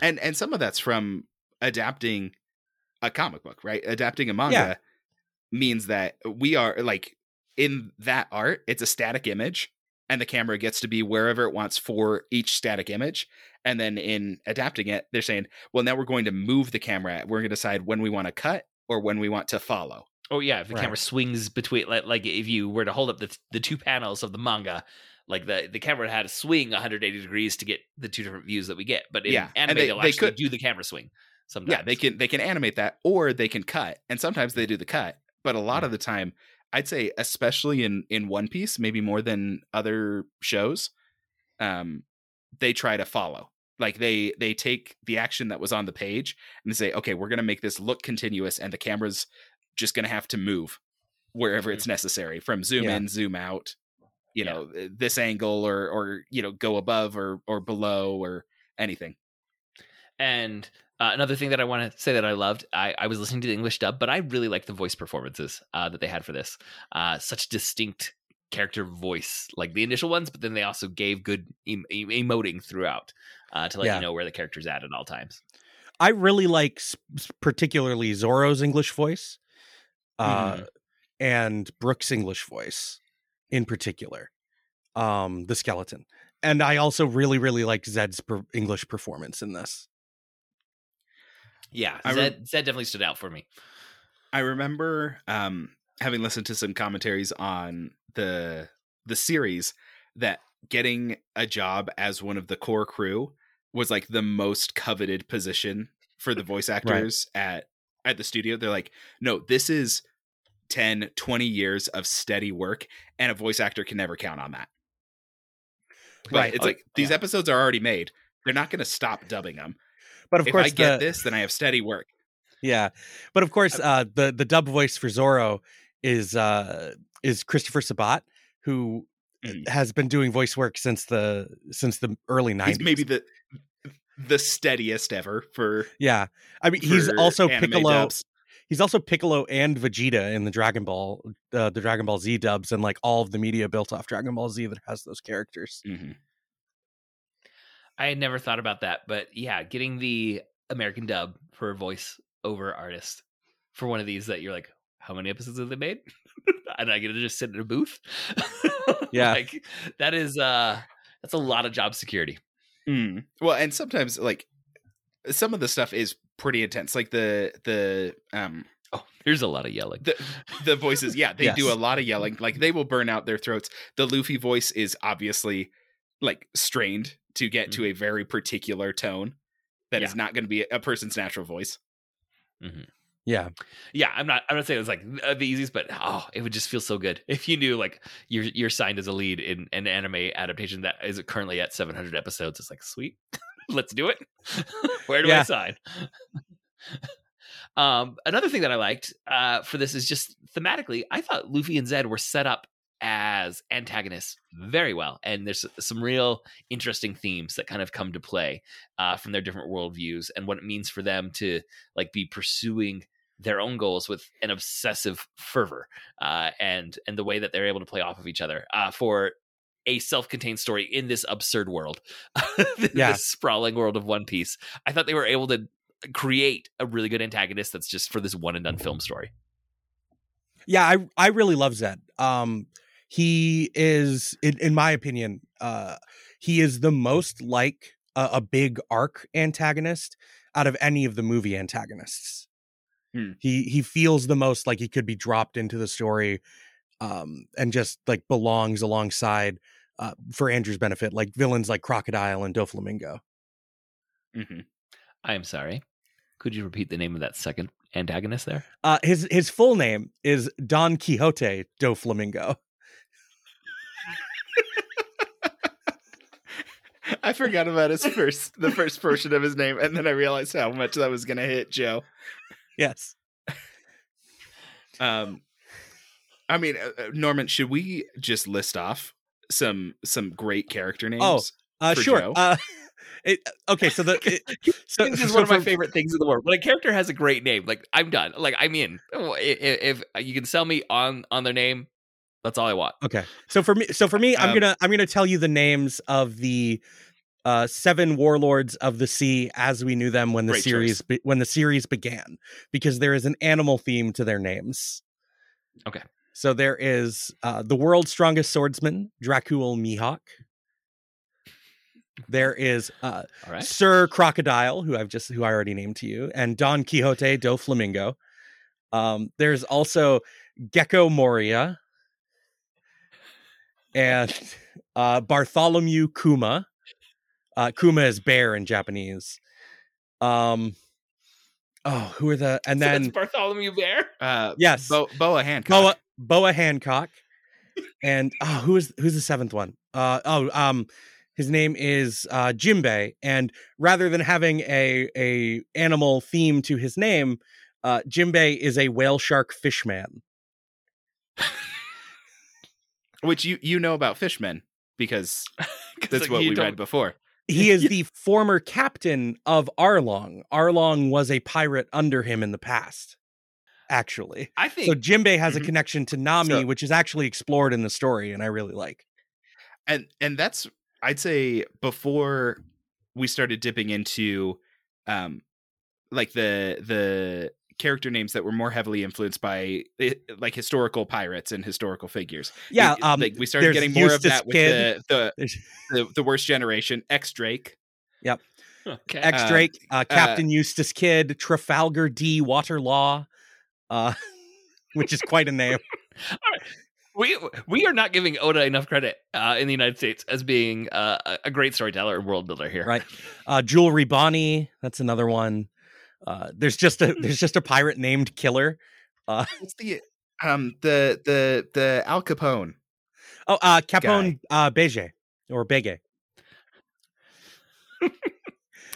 and and some of that's from adapting a comic book, right? Adapting a manga means that we are like in that art, it's a static image, and the camera gets to be wherever it wants for each static image. And then in adapting it, they're saying, well, now we're going to move the camera. We're going to decide when we want to cut or when we want to follow. Oh yeah, if the Right. camera swings between like, like if you were to hold up the the two panels of the manga, like the the camera had to swing 180 degrees to get the two different views that we get. But in Yeah, and anime, they- they'll they actually could- do the camera swing. Sometimes. Yeah, they can they can animate that or they can cut. And sometimes they do the cut, but a lot of the time I'd say especially in in One Piece, maybe more than other shows, um, they try to follow. Like they they take the action that was on the page and they say, okay, we're gonna make this look continuous, and the camera's just gonna have to move wherever it's necessary from zoom Yeah. in, zoom out, you Yeah. know, uh, this angle or or you know go above or or below or anything. And uh, another thing that I want to say that I loved, I, I was listening to the English dub, but I really liked the voice performances uh, that they had for this. Uh, such distinct character voice, like the initial ones, but then they also gave good em- em- emoting throughout uh, to let Yeah. you know where the character's at at all times. I really like s- s- particularly Zoro's English voice, uh, Mhm. and Brook's English voice in particular, um, the skeleton. And I also really, really like Zed's per- English performance in this. Yeah, I Zed, rem- Zed definitely stood out for me. I remember um, having listened to some commentaries on the the series that getting a job as one of the core crew was like the most coveted position for the voice actors at at the studio. They're like, no, this is 10, 20 years of steady work, and a voice actor can never count on that. But Right. It's Oh, like these yeah. episodes are already made. They're not going to stop dubbing them. But of if course, I get this, then I have steady work. yeah. But of course, uh, the the dub voice for zoro is uh, is Christopher Sabat, who Mhm. has been doing voice work since the since the early He's nineties. maybe the the steadiest ever for yeah. I mean, he's also Piccolo. dubs. He's also Piccolo and Vegeta in the Dragon Ball, uh, the Dragon Ball Z dubs, and like all of the media built off Dragon Ball Z that has those characters. Mhm. I had never thought about that, but yeah, getting the American dub for a voice over artist for one of these that you're like, how many episodes have they made? and I get to just sit in a booth. Yeah. like that is uh that's a lot of job security. Mm. Well, and sometimes like some of the stuff is pretty intense. Like the the um Oh, there's a lot of yelling. the the voices, yeah, they do a lot of yelling. Like they will burn out their throats. The Luffy voice is obviously like strained to get to a very particular tone that is Mm-hmm. Yeah. not going to be a person's natural voice. Yeah, yeah, I'm not. I'm not saying it's like the easiest, but oh, it would just feel so good if you knew like you're you're signed as a lead in an anime adaptation that is currently at 700 episodes. It's like sweet, let's do it. Where do I sign? um, another thing that I liked uh, for this is just thematically, I thought Luffy and Zed were set up as antagonists very well, and there's some real interesting themes that kind of come to play uh, from their different worldviews and what it means for them to like be pursuing their own goals with an obsessive fervor uh, and and the way that they're able to play off of each other uh, for a self-contained story in this absurd world this Yeah. sprawling world of one piece i thought they were able to create a really good antagonist that's just for this one and done film story yeah. I I really love Zed. Um, he is, in, in my opinion, uh, he is the most like a, a big arc antagonist out of any of the movie antagonists. Hmm. He he feels the most like he could be dropped into the story, um, and just like belongs alongside. Uh, for Andrew's benefit, like villains like Crocodile and Doflamingo. hmm i am sorry could you repeat the name of that second antagonist there Uh, his his full name is Don Quixote Doflamingo. I forgot about his first the first portion of his name, and then I realized how much that was going to hit Joe. Yes. Um, I mean, uh, uh, Norman, should we just list off some some great character names? Oh, Uh, sure. Uh, it, okay, so the it, so, this is so one of my favorite things in the world. When a character has a great name, like I'm done. Like I'm in. Oh, i- i- If, you can sell me on on their name, that's all I want. Okay, so for me, so for me, I'm Um, gonna I'm gonna tell you the names of the uh, seven warlords of the sea as we knew them when the Great series be, when the series began, because there is an animal theme to their names. Okay. So there is uh, the world's strongest swordsman, Dracul Mihawk. There is uh, right. Sir Crocodile, who I've just who I already named to you, and Don Quixote Doflamingo. Um, there's also Gecko Moria and uh, Bartholomew Kuma. Uh, Kuma is bear in Japanese. Um, oh, who are the and So that's then Bartholomew Bear. Uh, yes, Bo- Boa Hancock. Boa Boa Hancock, and oh, who is who's the seventh one? Uh, oh, um, his name is uh, Jimbei, and rather than having a a animal theme to his name, uh, Jimbei is a whale shark fishman. Which you you know about fishmen because that's like, what we read before. He is the former captain of Arlong. Arlong was a pirate under him in the past, actually. I think So Jimbei has a Mhm. connection to Nami, So- which is actually explored in the story, and I really like. and and that's i'd say before we started dipping into um like the the character names that were more heavily influenced by eh, like historical pirates and historical figures Yeah, It- um, like we started getting more Eustass of that with the the, the the worst generation x drake okay. X Uh, Drake, uh, Captain Eustass Kid, Trafalgar D. Water Law, uh, which is quite a name. we we are not giving Oda enough credit uh, in the United States as being uh, a- a great storyteller and world builder here. Right. Uh, Jewelry Bonney, that's another one. Uh, there's just a there's just a pirate named Killer. what's the um the the the al capone Oh, uh, Capone uh, Beige or Bege.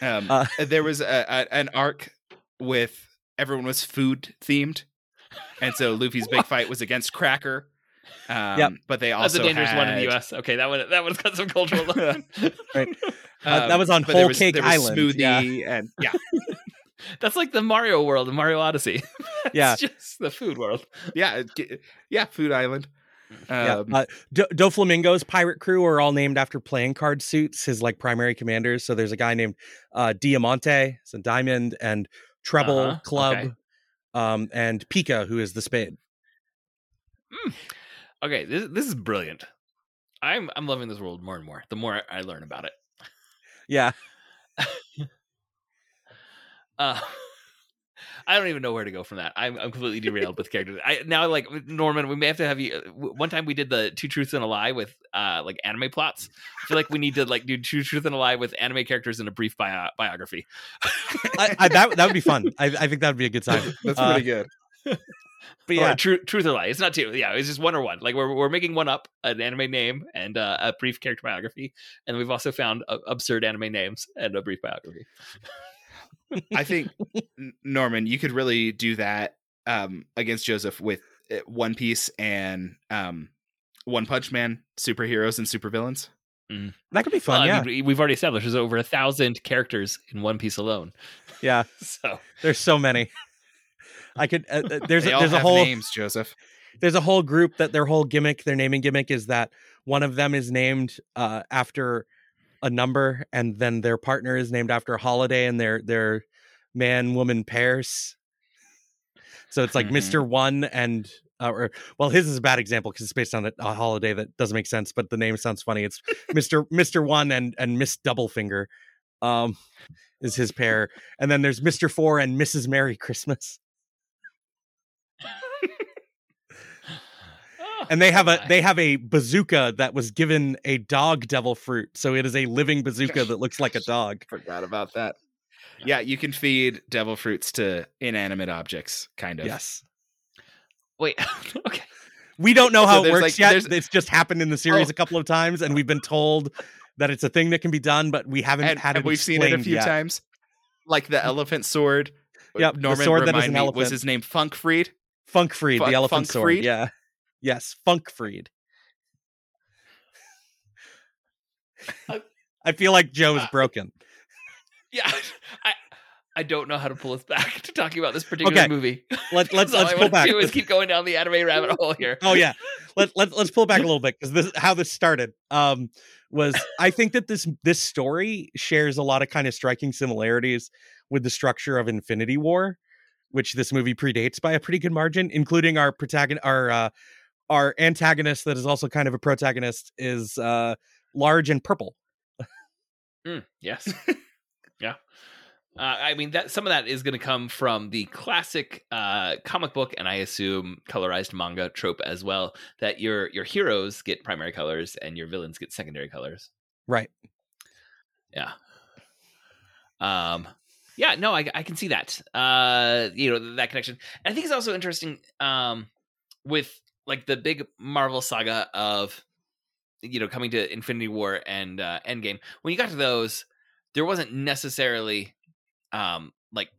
um Uh, there was a, a, an arc with everyone was food themed and so luffy's big fight was against cracker um Yep. but they That's also a dangerous one in the U.S. Okay, that one that one's got some cultural. Right. Uh, that um, was on but there Whole was- Cake there was Island, smoothie yeah. and yeah That's like the Mario world in Mario Odyssey. That's Yeah. just the food world. yeah yeah food island Yeah. um, Uh, Do- Doflamingo's pirate crew are all named after playing card suits, his like primary commanders. So there's a guy named uh, Diamante, so Diamond, and Trebol Uh-huh, Club, okay. um, and Pika, who is the spade. Okay, this this is brilliant. I'm I'm loving this world more and more. The more I learn about it. Yeah. Uh, I don't even know where to go from that. I'm, I'm completely derailed with characters. I now like Norman. We may have to have you. uh, One time we did the two truths and a lie with uh like anime plots. I feel like we need to like do two truths and a lie with anime characters in a brief bio- biography. I, I, that that would be fun. I, I think that would be a good time. that's Uh, pretty good But Or yeah, tru- truth or lie. It's not two. Yeah, it's just one or one. Like we're we're making one up, an anime name and uh, a brief character biography, and we've also found uh, absurd anime names and a brief biography. I think norman you could really do that um against joseph with uh, one piece and um one punch man superheroes and supervillains that could be fun. Well, I yeah, mean, we- we've already established there's over a thousand characters in One Piece alone. yeah. So There's so many. I could. Uh, uh, there's they a, all there's a have whole names joseph there's a whole group that their whole gimmick, their naming gimmick is that one of them is named uh, after a number, and then their partner is named after a holiday, and their their man woman pairs. So it's like Mhm. Mister One and uh, or well, his is a bad example because it's based on a, a holiday that doesn't make sense, but the name sounds funny. It's Mister Mister One and and Miss Doublefinger, um, is his pair, and then there's Mister Four and Mrs. Merry Christmas. and they have a they have a bazooka that was given a dog devil fruit. So it is a living bazooka that looks like a dog. forgot about that. Yeah. You can feed devil fruits to inanimate objects kind of. Yes. Wait. okay. we don't know So how it works like- yet. there's- it's just happened in the series Oh. a couple of times and we've been told that it's a thing that can be done but we haven't and, had and it we've seen it a few yet. times. Like the elephant sword. Yep, the norman sword that is an me, was his name funkfreed? Funkfreed Fun- the elephant sword yeah yes funkfreed i feel like joe is Uh, broken Yeah. I I don't know how to pull us back to talking about this particular Okay, movie. Let, let's let's pull back do is keep going down the anime rabbit hole here. oh yeah let, let, let's pull back a little bit because this how this started um was i think that this this story shares a lot of kind of striking similarities with the structure of infinity war which this movie predates by a pretty good margin including our protagonist our uh our antagonist that is also kind of a protagonist is uh large and purple Mm, yes. yeah. Uh, I mean that some of that is going to come from the classic uh, comic book, and I assume colorized manga trope as well. That your your heroes get primary colors and your villains get secondary colors. right Yeah. Um. Yeah. No, I I can see that. Uh, you know that connection. And I think it's also interesting. Um, with like the big Marvel saga of you know coming to Infinity War and uh, Endgame. When you got to those, there wasn't necessarily um like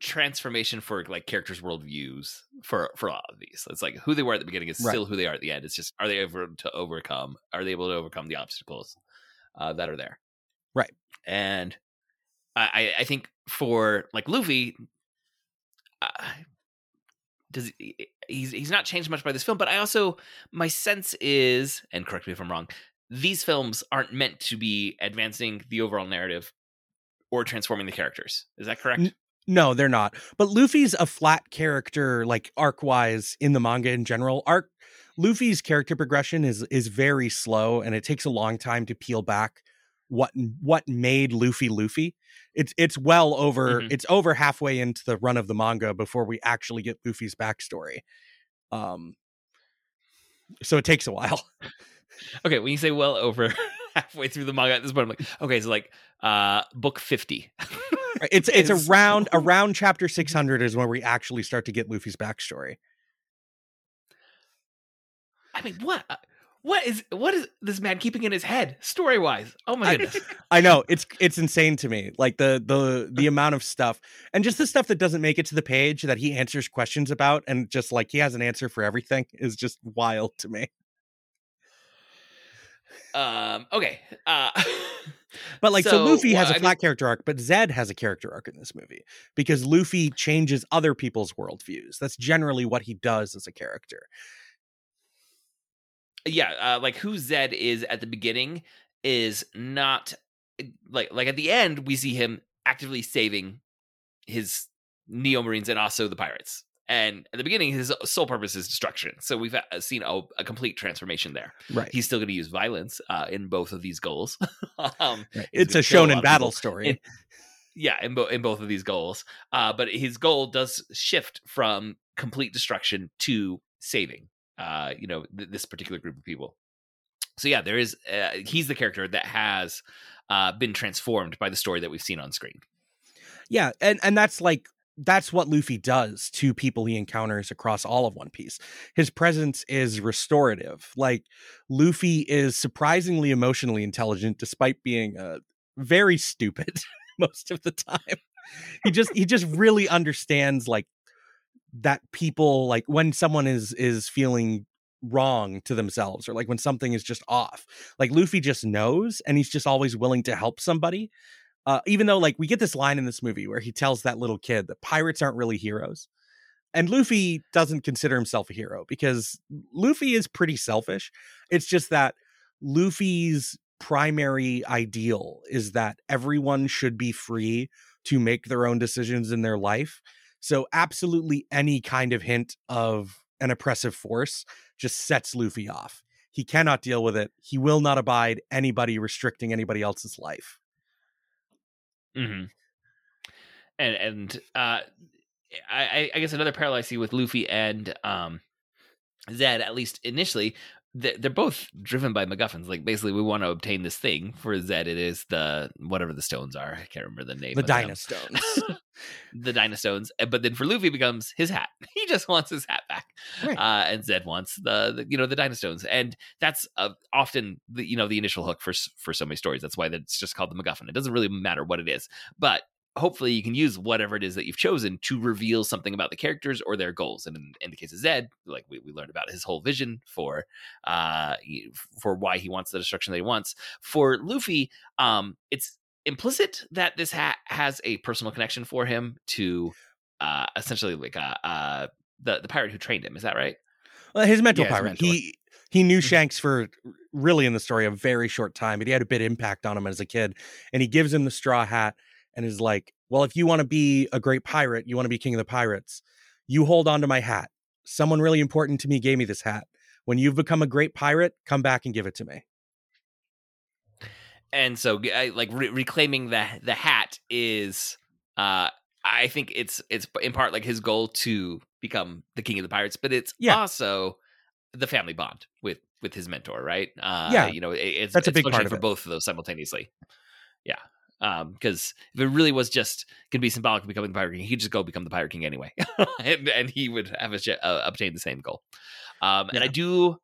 transformation for like characters' worldviews for for all of these. It's like who they were at the beginning is Right. still who they are at the end. It's just are they able to overcome? Are they able to overcome the obstacles uh, that are there? Right. And I I- I think for like Luffy, uh, does he's he's not changed much by this film, but I also my sense is, and correct me if I'm wrong, these films aren't meant to be advancing the overall narrative or transforming the characters. Is that correct? N- No, they're not. But Luffy's a flat character, like arc wise in the manga in general. Arc Luffy's character progression is is very slow, and it takes a long time to peel back what what made Luffy Luffy. It's it's well over Mhm. it's over halfway into the run of the manga before we actually get Luffy's backstory. Um, so it takes a while. Okay, when you say well over halfway through the manga at this point, I'm like, okay, so like uh book fifty. It's it's around around chapter six hundred is when we actually start to get Luffy's backstory. I mean, what? What is what is this man keeping in his head story wise? Oh my goodness! I know it's it's insane to me, like the the the amount of stuff and just the stuff that doesn't make it to the page that he answers questions about, and just like he has an answer for everything is just wild to me. um, okay. Uh, But like, so, So, Luffy has well, a I mean- flat character arc, but Zed has a character arc in this movie because Luffy changes other people's worldviews. That's generally what he does as a character. Yeah, uh, like who Zed is at the beginning is not like like at the end we see him actively saving his Neo Marines and also the pirates. And at the beginning, his sole purpose is destruction. So we've uh, seen a, a complete transformation there. Right. He's still going to use violence uh, in both of these goals. um, Right. It's a shonen of battle story. In- yeah, in, bo- in both of these goals. Uh, but his goal does shift from complete destruction to saving. Uh, you know, th- this particular group of people. So yeah, there is. Uh, he's the character that has uh, been transformed by the story that we've seen on screen. Yeah, and and that's like that's what Luffy does to people he encounters across all of One Piece. His presence is restorative. Like Luffy is surprisingly emotionally intelligent despite being uh, very stupid most of the time. He just he just really understands like that people like when someone is is feeling wrong to themselves or like when something is just off. Like Luffy just knows and he's just always willing to help somebody uh, even though like we get this line in this movie where he tells that little kid that pirates aren't really heroes and luffy doesn't consider himself a hero because luffy is pretty selfish it's just that luffy's primary ideal is that everyone should be free to make their own decisions in their life so absolutely any kind of hint of an oppressive force just sets luffy off. He cannot deal with it. He will not abide anybody restricting anybody else's life. Mm-hmm. And and uh, I, I guess another parallel I see with Luffy and um, Zed, at least initially, they're, they're both driven by MacGuffins. Like basically, we want to obtain this thing. For Zed, it is the whatever the stones are. I can't remember the name. the. Dynastones. the Dynastones. But then for Luffy, becomes his hat. He just wants his hat back. Right. Uh, and Zed wants the, the you know the Dynastones, and that's uh, often the you know the initial hook for for so many stories. That's why it's just called the MacGuffin. It doesn't really matter what it is, but hopefully you can use whatever it is that you've chosen to reveal something about the characters or their goals. And in, in the case of Zed, like we, we learned about his whole vision for uh for why he wants the destruction that he wants. For Luffy, um, it's implicit that this hat has a personal connection for him to uh essentially like uh, uh the the pirate who trained him. Is that right? Well, his mental Yeah, his pirate. mentor. He he knew Mhm. Shanks for really in the story a very short time, but he had a big impact on him as a kid. And he gives him the straw hat and is like, "Well, if you want to be a great pirate, you want to be king of the pirates, you hold on to my hat. Someone really important to me gave me this hat. When you've become a great pirate, come back and give it to me." and so like re- reclaiming the the hat is uh i think it's it's in part like his goal to become the king of the pirates but it's Yeah. also the family bond with with his mentor right uh Yeah. you know it, it's That's a big part of for both of those simultaneously yeah because if it really was just going to be symbolic of becoming the Pirate King, he could just go become the Pirate King anyway, and, and he would have a, uh, obtained the same goal. Um, and I do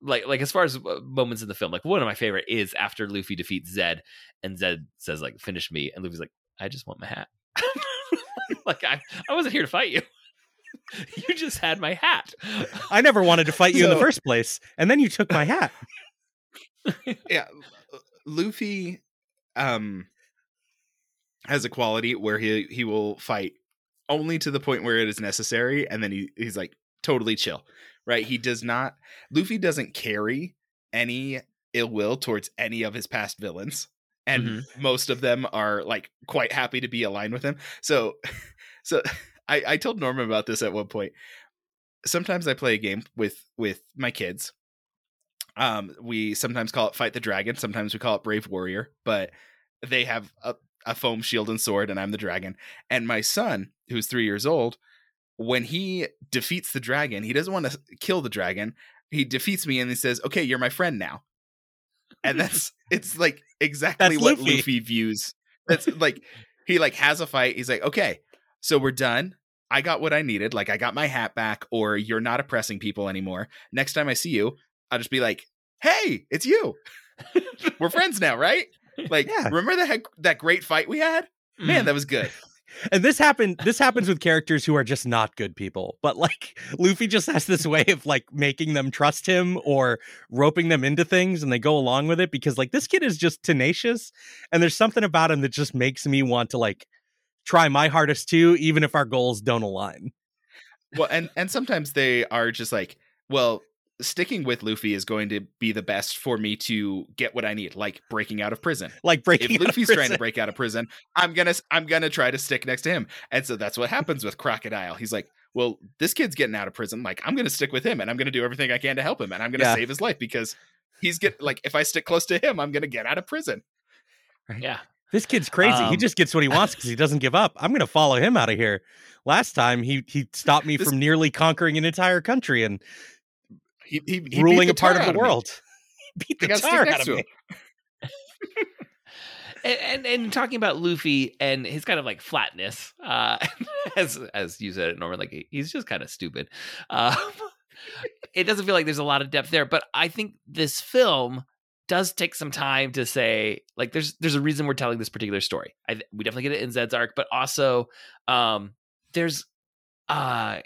like like as far as uh, moments in the film, like one of my favorite is after Luffy defeats Zed, and Zed says like "Finish me," and Luffy's like, "I just want my hat." like I I wasn't here to fight you. you just had my hat. I never wanted to fight you so, in the first place, and then you took my hat. yeah, Luffy um has a quality where he he will fight only to the point where it is necessary and then he, he's like totally chill right? He does not luffy doesn't carry any ill will towards any of his past villains and mm-hmm. most of them are like quite happy to be aligned with him. So so i i told norman about this at one point. Sometimes i play a game with with my kids. Um we sometimes call it fight the dragon sometimes we call it brave warrior but they have a, a foam shield and sword, and I'm the dragon. And my son, who's three years old, when he defeats the dragon, he doesn't want to kill the dragon. He defeats me and he says, "Okay, you're my friend now." And that's it's like exactly that's what Luffy. Luffy views. That's like he like has a fight. He's like, "Okay, so we're done. I got what I needed. Like I got my hat back, or you're not oppressing people anymore. Next time I see you, I'll just be like, "Hey, it's you. we're friends now, right?" Like, yeah. remember that that great fight we had? Man, mm. that was good. And this happened this happens with characters who are just not good people. But like Luffy just has this way of like making them trust him or roping them into things and they go along with it because like this kid is just tenacious and there's something about him that just makes me want to like try my hardest too even if our goals don't align. Well, and and sometimes they are just like, well, sticking with Luffy is going to be the best for me to get what I need, like breaking out of prison. Like breaking. If Luffy's trying to break out of prison, I'm gonna I'm gonna try to stick next to him, and so that's what happens with Crocodile. He's like, well, this kid's getting out of prison. Like I'm gonna stick with him, and I'm gonna do everything I can to help him, and I'm gonna yeah. save his life because he's get like if I stick close to him, I'm gonna get out of prison. Right. Yeah. This kid's crazy. Um, he just gets what he wants because he doesn't give up. I'm going to follow him out of here. Last time he he stopped me this, from nearly conquering an entire country, and he, he, he ruling a part of the world. beat the tar out of me. and, and, and talking about Luffy and his kind of like flatness, uh, as as you said, Norman, like he's just kind of stupid. Um, it doesn't feel like there's a lot of depth there, but I think this film does take some time to say like there's there's a reason we're telling this particular story. I, we definitely get it in Zed's arc, but also um, there's uh,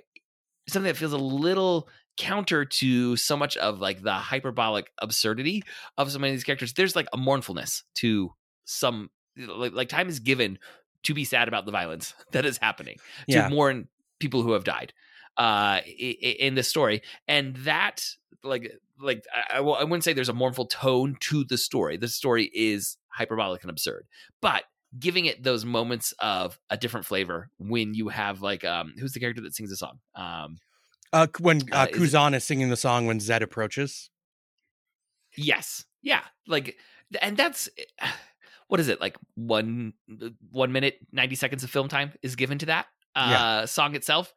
something that feels a little counter to so much of like the hyperbolic absurdity of so many of these characters there's like a mournfulness to some like, like time is given to be sad about the violence that is happening to yeah. mourn people who have died uh in this story and that like like I, I wouldn't say there's a mournful tone to the story the story is hyperbolic and absurd but giving it those moments of a different flavor when you have like um who's the character that sings the song um uh, when uh, uh, Kuzan is, is singing the song when Zed approaches. Yes. Yeah. Like, and that's eh, what is it like one uh, one minute ninety seconds of film time is given to that uh, yeah. song itself.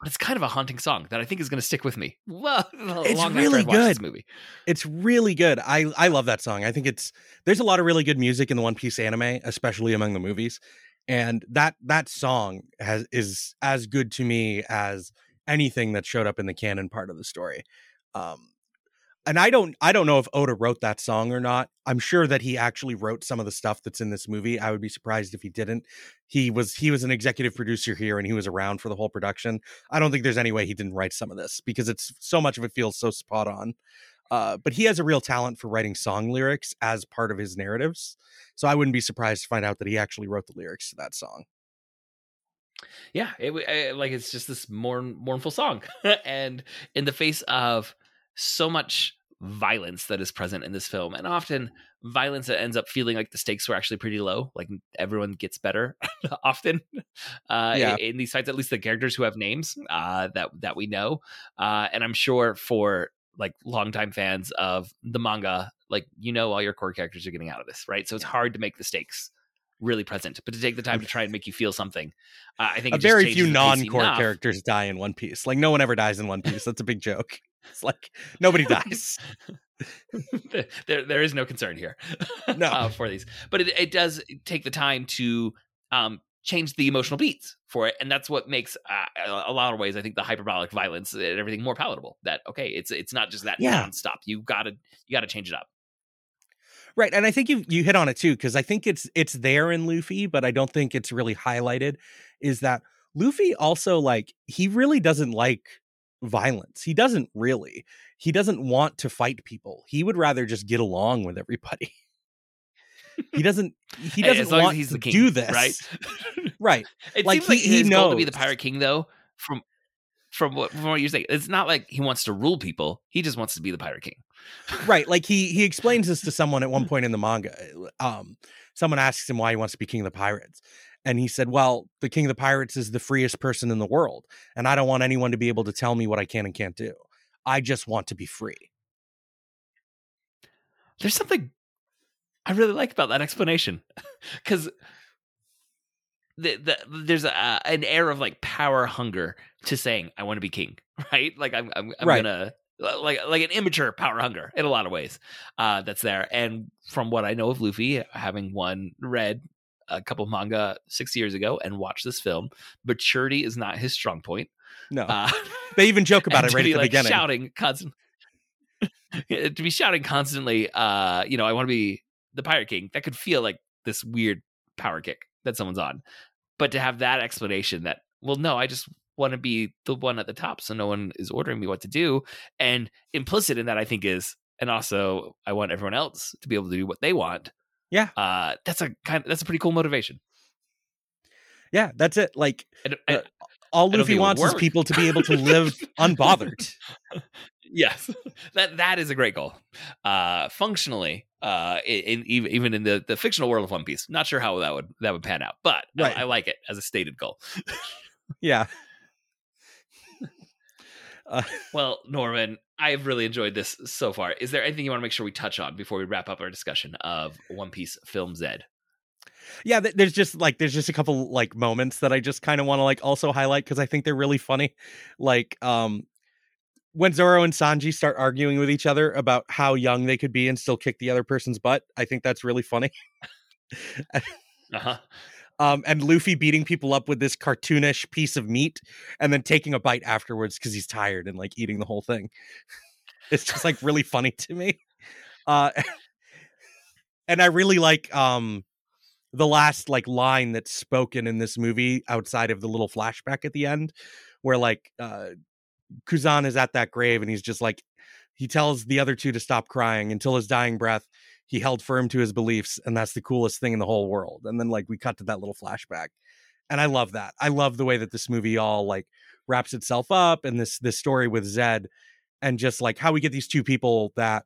But it's kind of a haunting song that I think is going to stick with me. Well, it's really good. movie. It's really good. I I love that song. I think it's there's a lot of really good music in the One Piece anime, especially among the movies, and that that song has is as good to me as anything that showed up in the canon part of the story. Um, and I don't I don't know if Oda wrote that song or not. I'm sure that he actually wrote some of the stuff that's in this movie. I would be surprised if he didn't. He was he was an executive producer here and he was around for the whole production. I don't think there's any way he didn't write some of this because it's so much of it feels so spot on. Uh, but he has a real talent for writing song lyrics as part of his narratives. So I wouldn't be surprised to find out that he actually wrote the lyrics to that song yeah, it, it, eh, like it's just this mourn, mournful song, and in the face of so much violence that is present in this film, and often violence that ends up feeling like the stakes were actually pretty low, like everyone gets better often uh, yeah. in, in, these fights. At least the characters who have names uh, that that we know, uh, and I'm sure for like longtime fans of the manga, like you know all your core characters are getting out of this, right? So it's hard to make the stakes really present, but to take the time to try and make you feel something, uh, I think a very few non-core characters die in One Piece. Like no one ever dies in One Piece. That's a big joke. It's like nobody dies. there, there is no concern here No. uh, for these, but it, it does take the time to um, change the emotional beats for it, and that's what makes uh, a- a lot of ways I think the hyperbolic violence and everything more palatable. That okay, it's it's not just that Yeah. nonstop. You gotta you gotta change it up. Right, and I think you you hit on it too because I think it's it's there in Luffy, but I don't think it's really highlighted. Is that Luffy also like he really doesn't like violence. He doesn't really. He doesn't want to fight people. He would rather just get along with everybody. he doesn't. He doesn't as want he's to the king, do this. right? Right. It Like, seems like he- he his goal to be the pirate king, though. From from what from what you're saying, it's not like he wants to rule people. He just wants to be the pirate king. right like he he explains this to someone at one point in the manga um someone asks him why he wants to be king of the pirates and he said well the king of the pirates is the freest person in the world and i don't want anyone to be able to tell me what i can and can't do i just want to be free There's something I really like about that explanation because the, the, there's a, an air of like power hunger to saying I want to be king, right? Like I'm I'm, I'm Right. gonna like like an immature power hunger in a lot of ways uh, that's there. And from what I know of Luffy, having one read a couple manga six years ago and watched this film, maturity is not his strong point. no Uh, they even joke about it right be at the like beginning shouting constant to be shouting constantly uh you know i want to be the pirate king that could feel like this weird power kick that someone's on but to have that explanation that well no i just want to be the one at the top so no one is ordering me what to do and implicit in that i think is and also i want everyone else to be able to do what they want Yeah. uh that's a kind of, that's a pretty cool motivation. Yeah that's it like I don't- I- Uh, all luffy think it would wants is people to be able to live unbothered. Yes that that is a great goal uh functionally uh in, in even in the the fictional world of one piece not sure how that would that would pan out but I- I, like it as a stated goal. Yeah uh, well norman i've really enjoyed this so far. Is there anything you want to make sure we touch on before we wrap up our discussion of one piece film Z? yeah there's just like there's just a couple like moments that i just kind of want to like also highlight because i think they're really funny. Like um when zoro and sanji start arguing with each other about how young they could be and still kick the other person's butt i think that's really funny. Uh-huh um and luffy beating people up with this cartoonish piece of meat and then taking a bite afterwards because he's tired and like eating the whole thing. It's just like really funny to me. Uh and i really like um the last like line that's spoken in this movie outside of the little flashback at the end where like uh Kuzan is at that grave and he's just like he tells the other two to stop crying until his dying breath he held firm to his beliefs and that's the coolest thing in the whole world and then like we cut to that little flashback and i love that i love the way that this movie all like wraps itself up and this this story with zed and just like how we get these two people that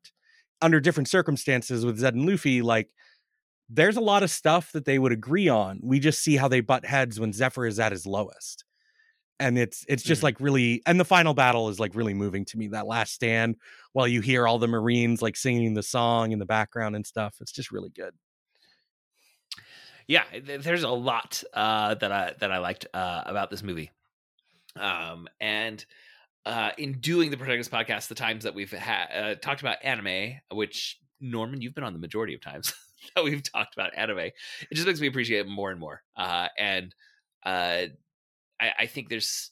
under different circumstances with zed and luffy like there's a lot of stuff that they would agree on we just see how they butt heads when zephyr is at his lowest and it's it's just Mhm. like really and the final battle is like really moving to me that last stand while you hear all the marines like singing the song in the background and stuff it's just really good yeah there's a lot uh that i that i liked uh about this movie um and uh in doing the protagonist podcast the times that we've had uh, talked about anime which norman you've been on the majority of times that we've talked about anime it just makes me appreciate it more and more uh and uh i i think there's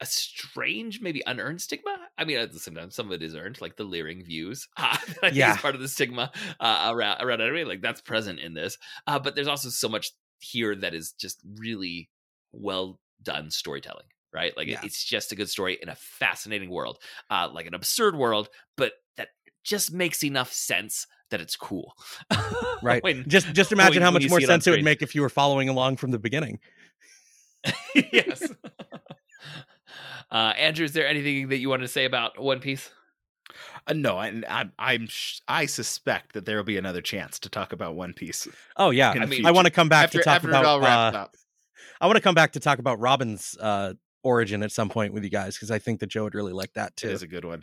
a strange, maybe unearned stigma. I mean, at the same time, some of it is earned, like the leering views. Uh, Yeah. part of the stigma uh, around around anime. Like that's present in this, uh, but there's also so much here that is just really well done storytelling. Right, like Yeah. it's just a good story in a fascinating world, uh, like an absurd world, but that just makes enough sense that it's cool. right When- just just imagine how much more see it sense it would make if you were following along from the beginning yes. uh, Andrew, is there anything that you want to say about One Piece? Uh, no, I, I, I'm sh- I suspect that there will be another chance to talk about One Piece. oh yeah I mean, i want to come back after to talk about it all wrapped uh, i want to come back to talk about robin's uh origin at some point with you guys because i think that joe would really like that It too is a good one.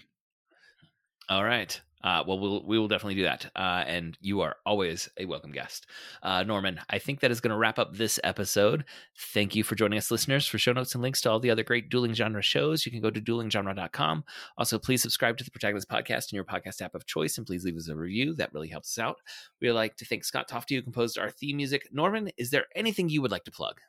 All right. Uh, well, we'll we will definitely do that. Uh, and you are always a welcome guest, uh, Norman. I think that is going to wrap up this episode. Thank you for joining us, listeners. For show notes and links to all the other great dueling genre shows, you can go to duelinggenre.com. Also, please subscribe to the Protagonist Podcast in your podcast app of choice, and please leave us a review. That really helps us out. We'd like to thank Scott Tofty, who composed our theme music. Norman, is there anything you would like to plug?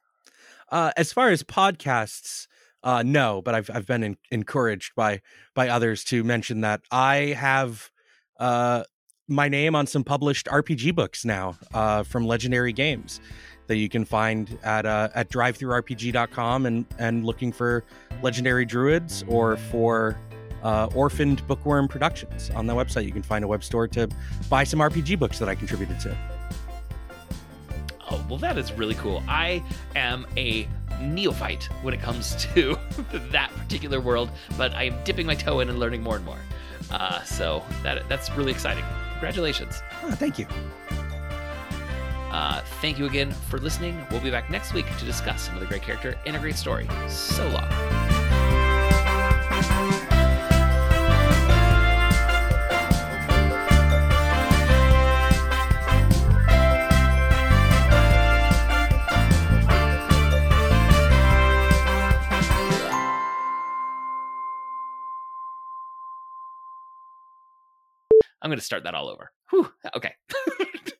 Uh, as far as podcasts, uh, no, but I've I've been in, encouraged by by others to mention that I have uh, my name on some published RPG books now uh, from Legendary Games that you can find at uh, at drivethrurpg.com and and looking for Legendary Druids or for uh, Orphaned Bookworm Productions on the website. You can find a web store to buy some RPG books that I contributed to. Oh, well, that is really cool. I am a neophyte when it comes to that particular world, but I am dipping my toe in and learning more and more. Uh, so that that's really exciting. Congratulations. Oh, thank you. Uh, thank you again for listening. We'll be back next week to discuss another great character in a great story. So long. I'm going to start that all over. Whew. Okay.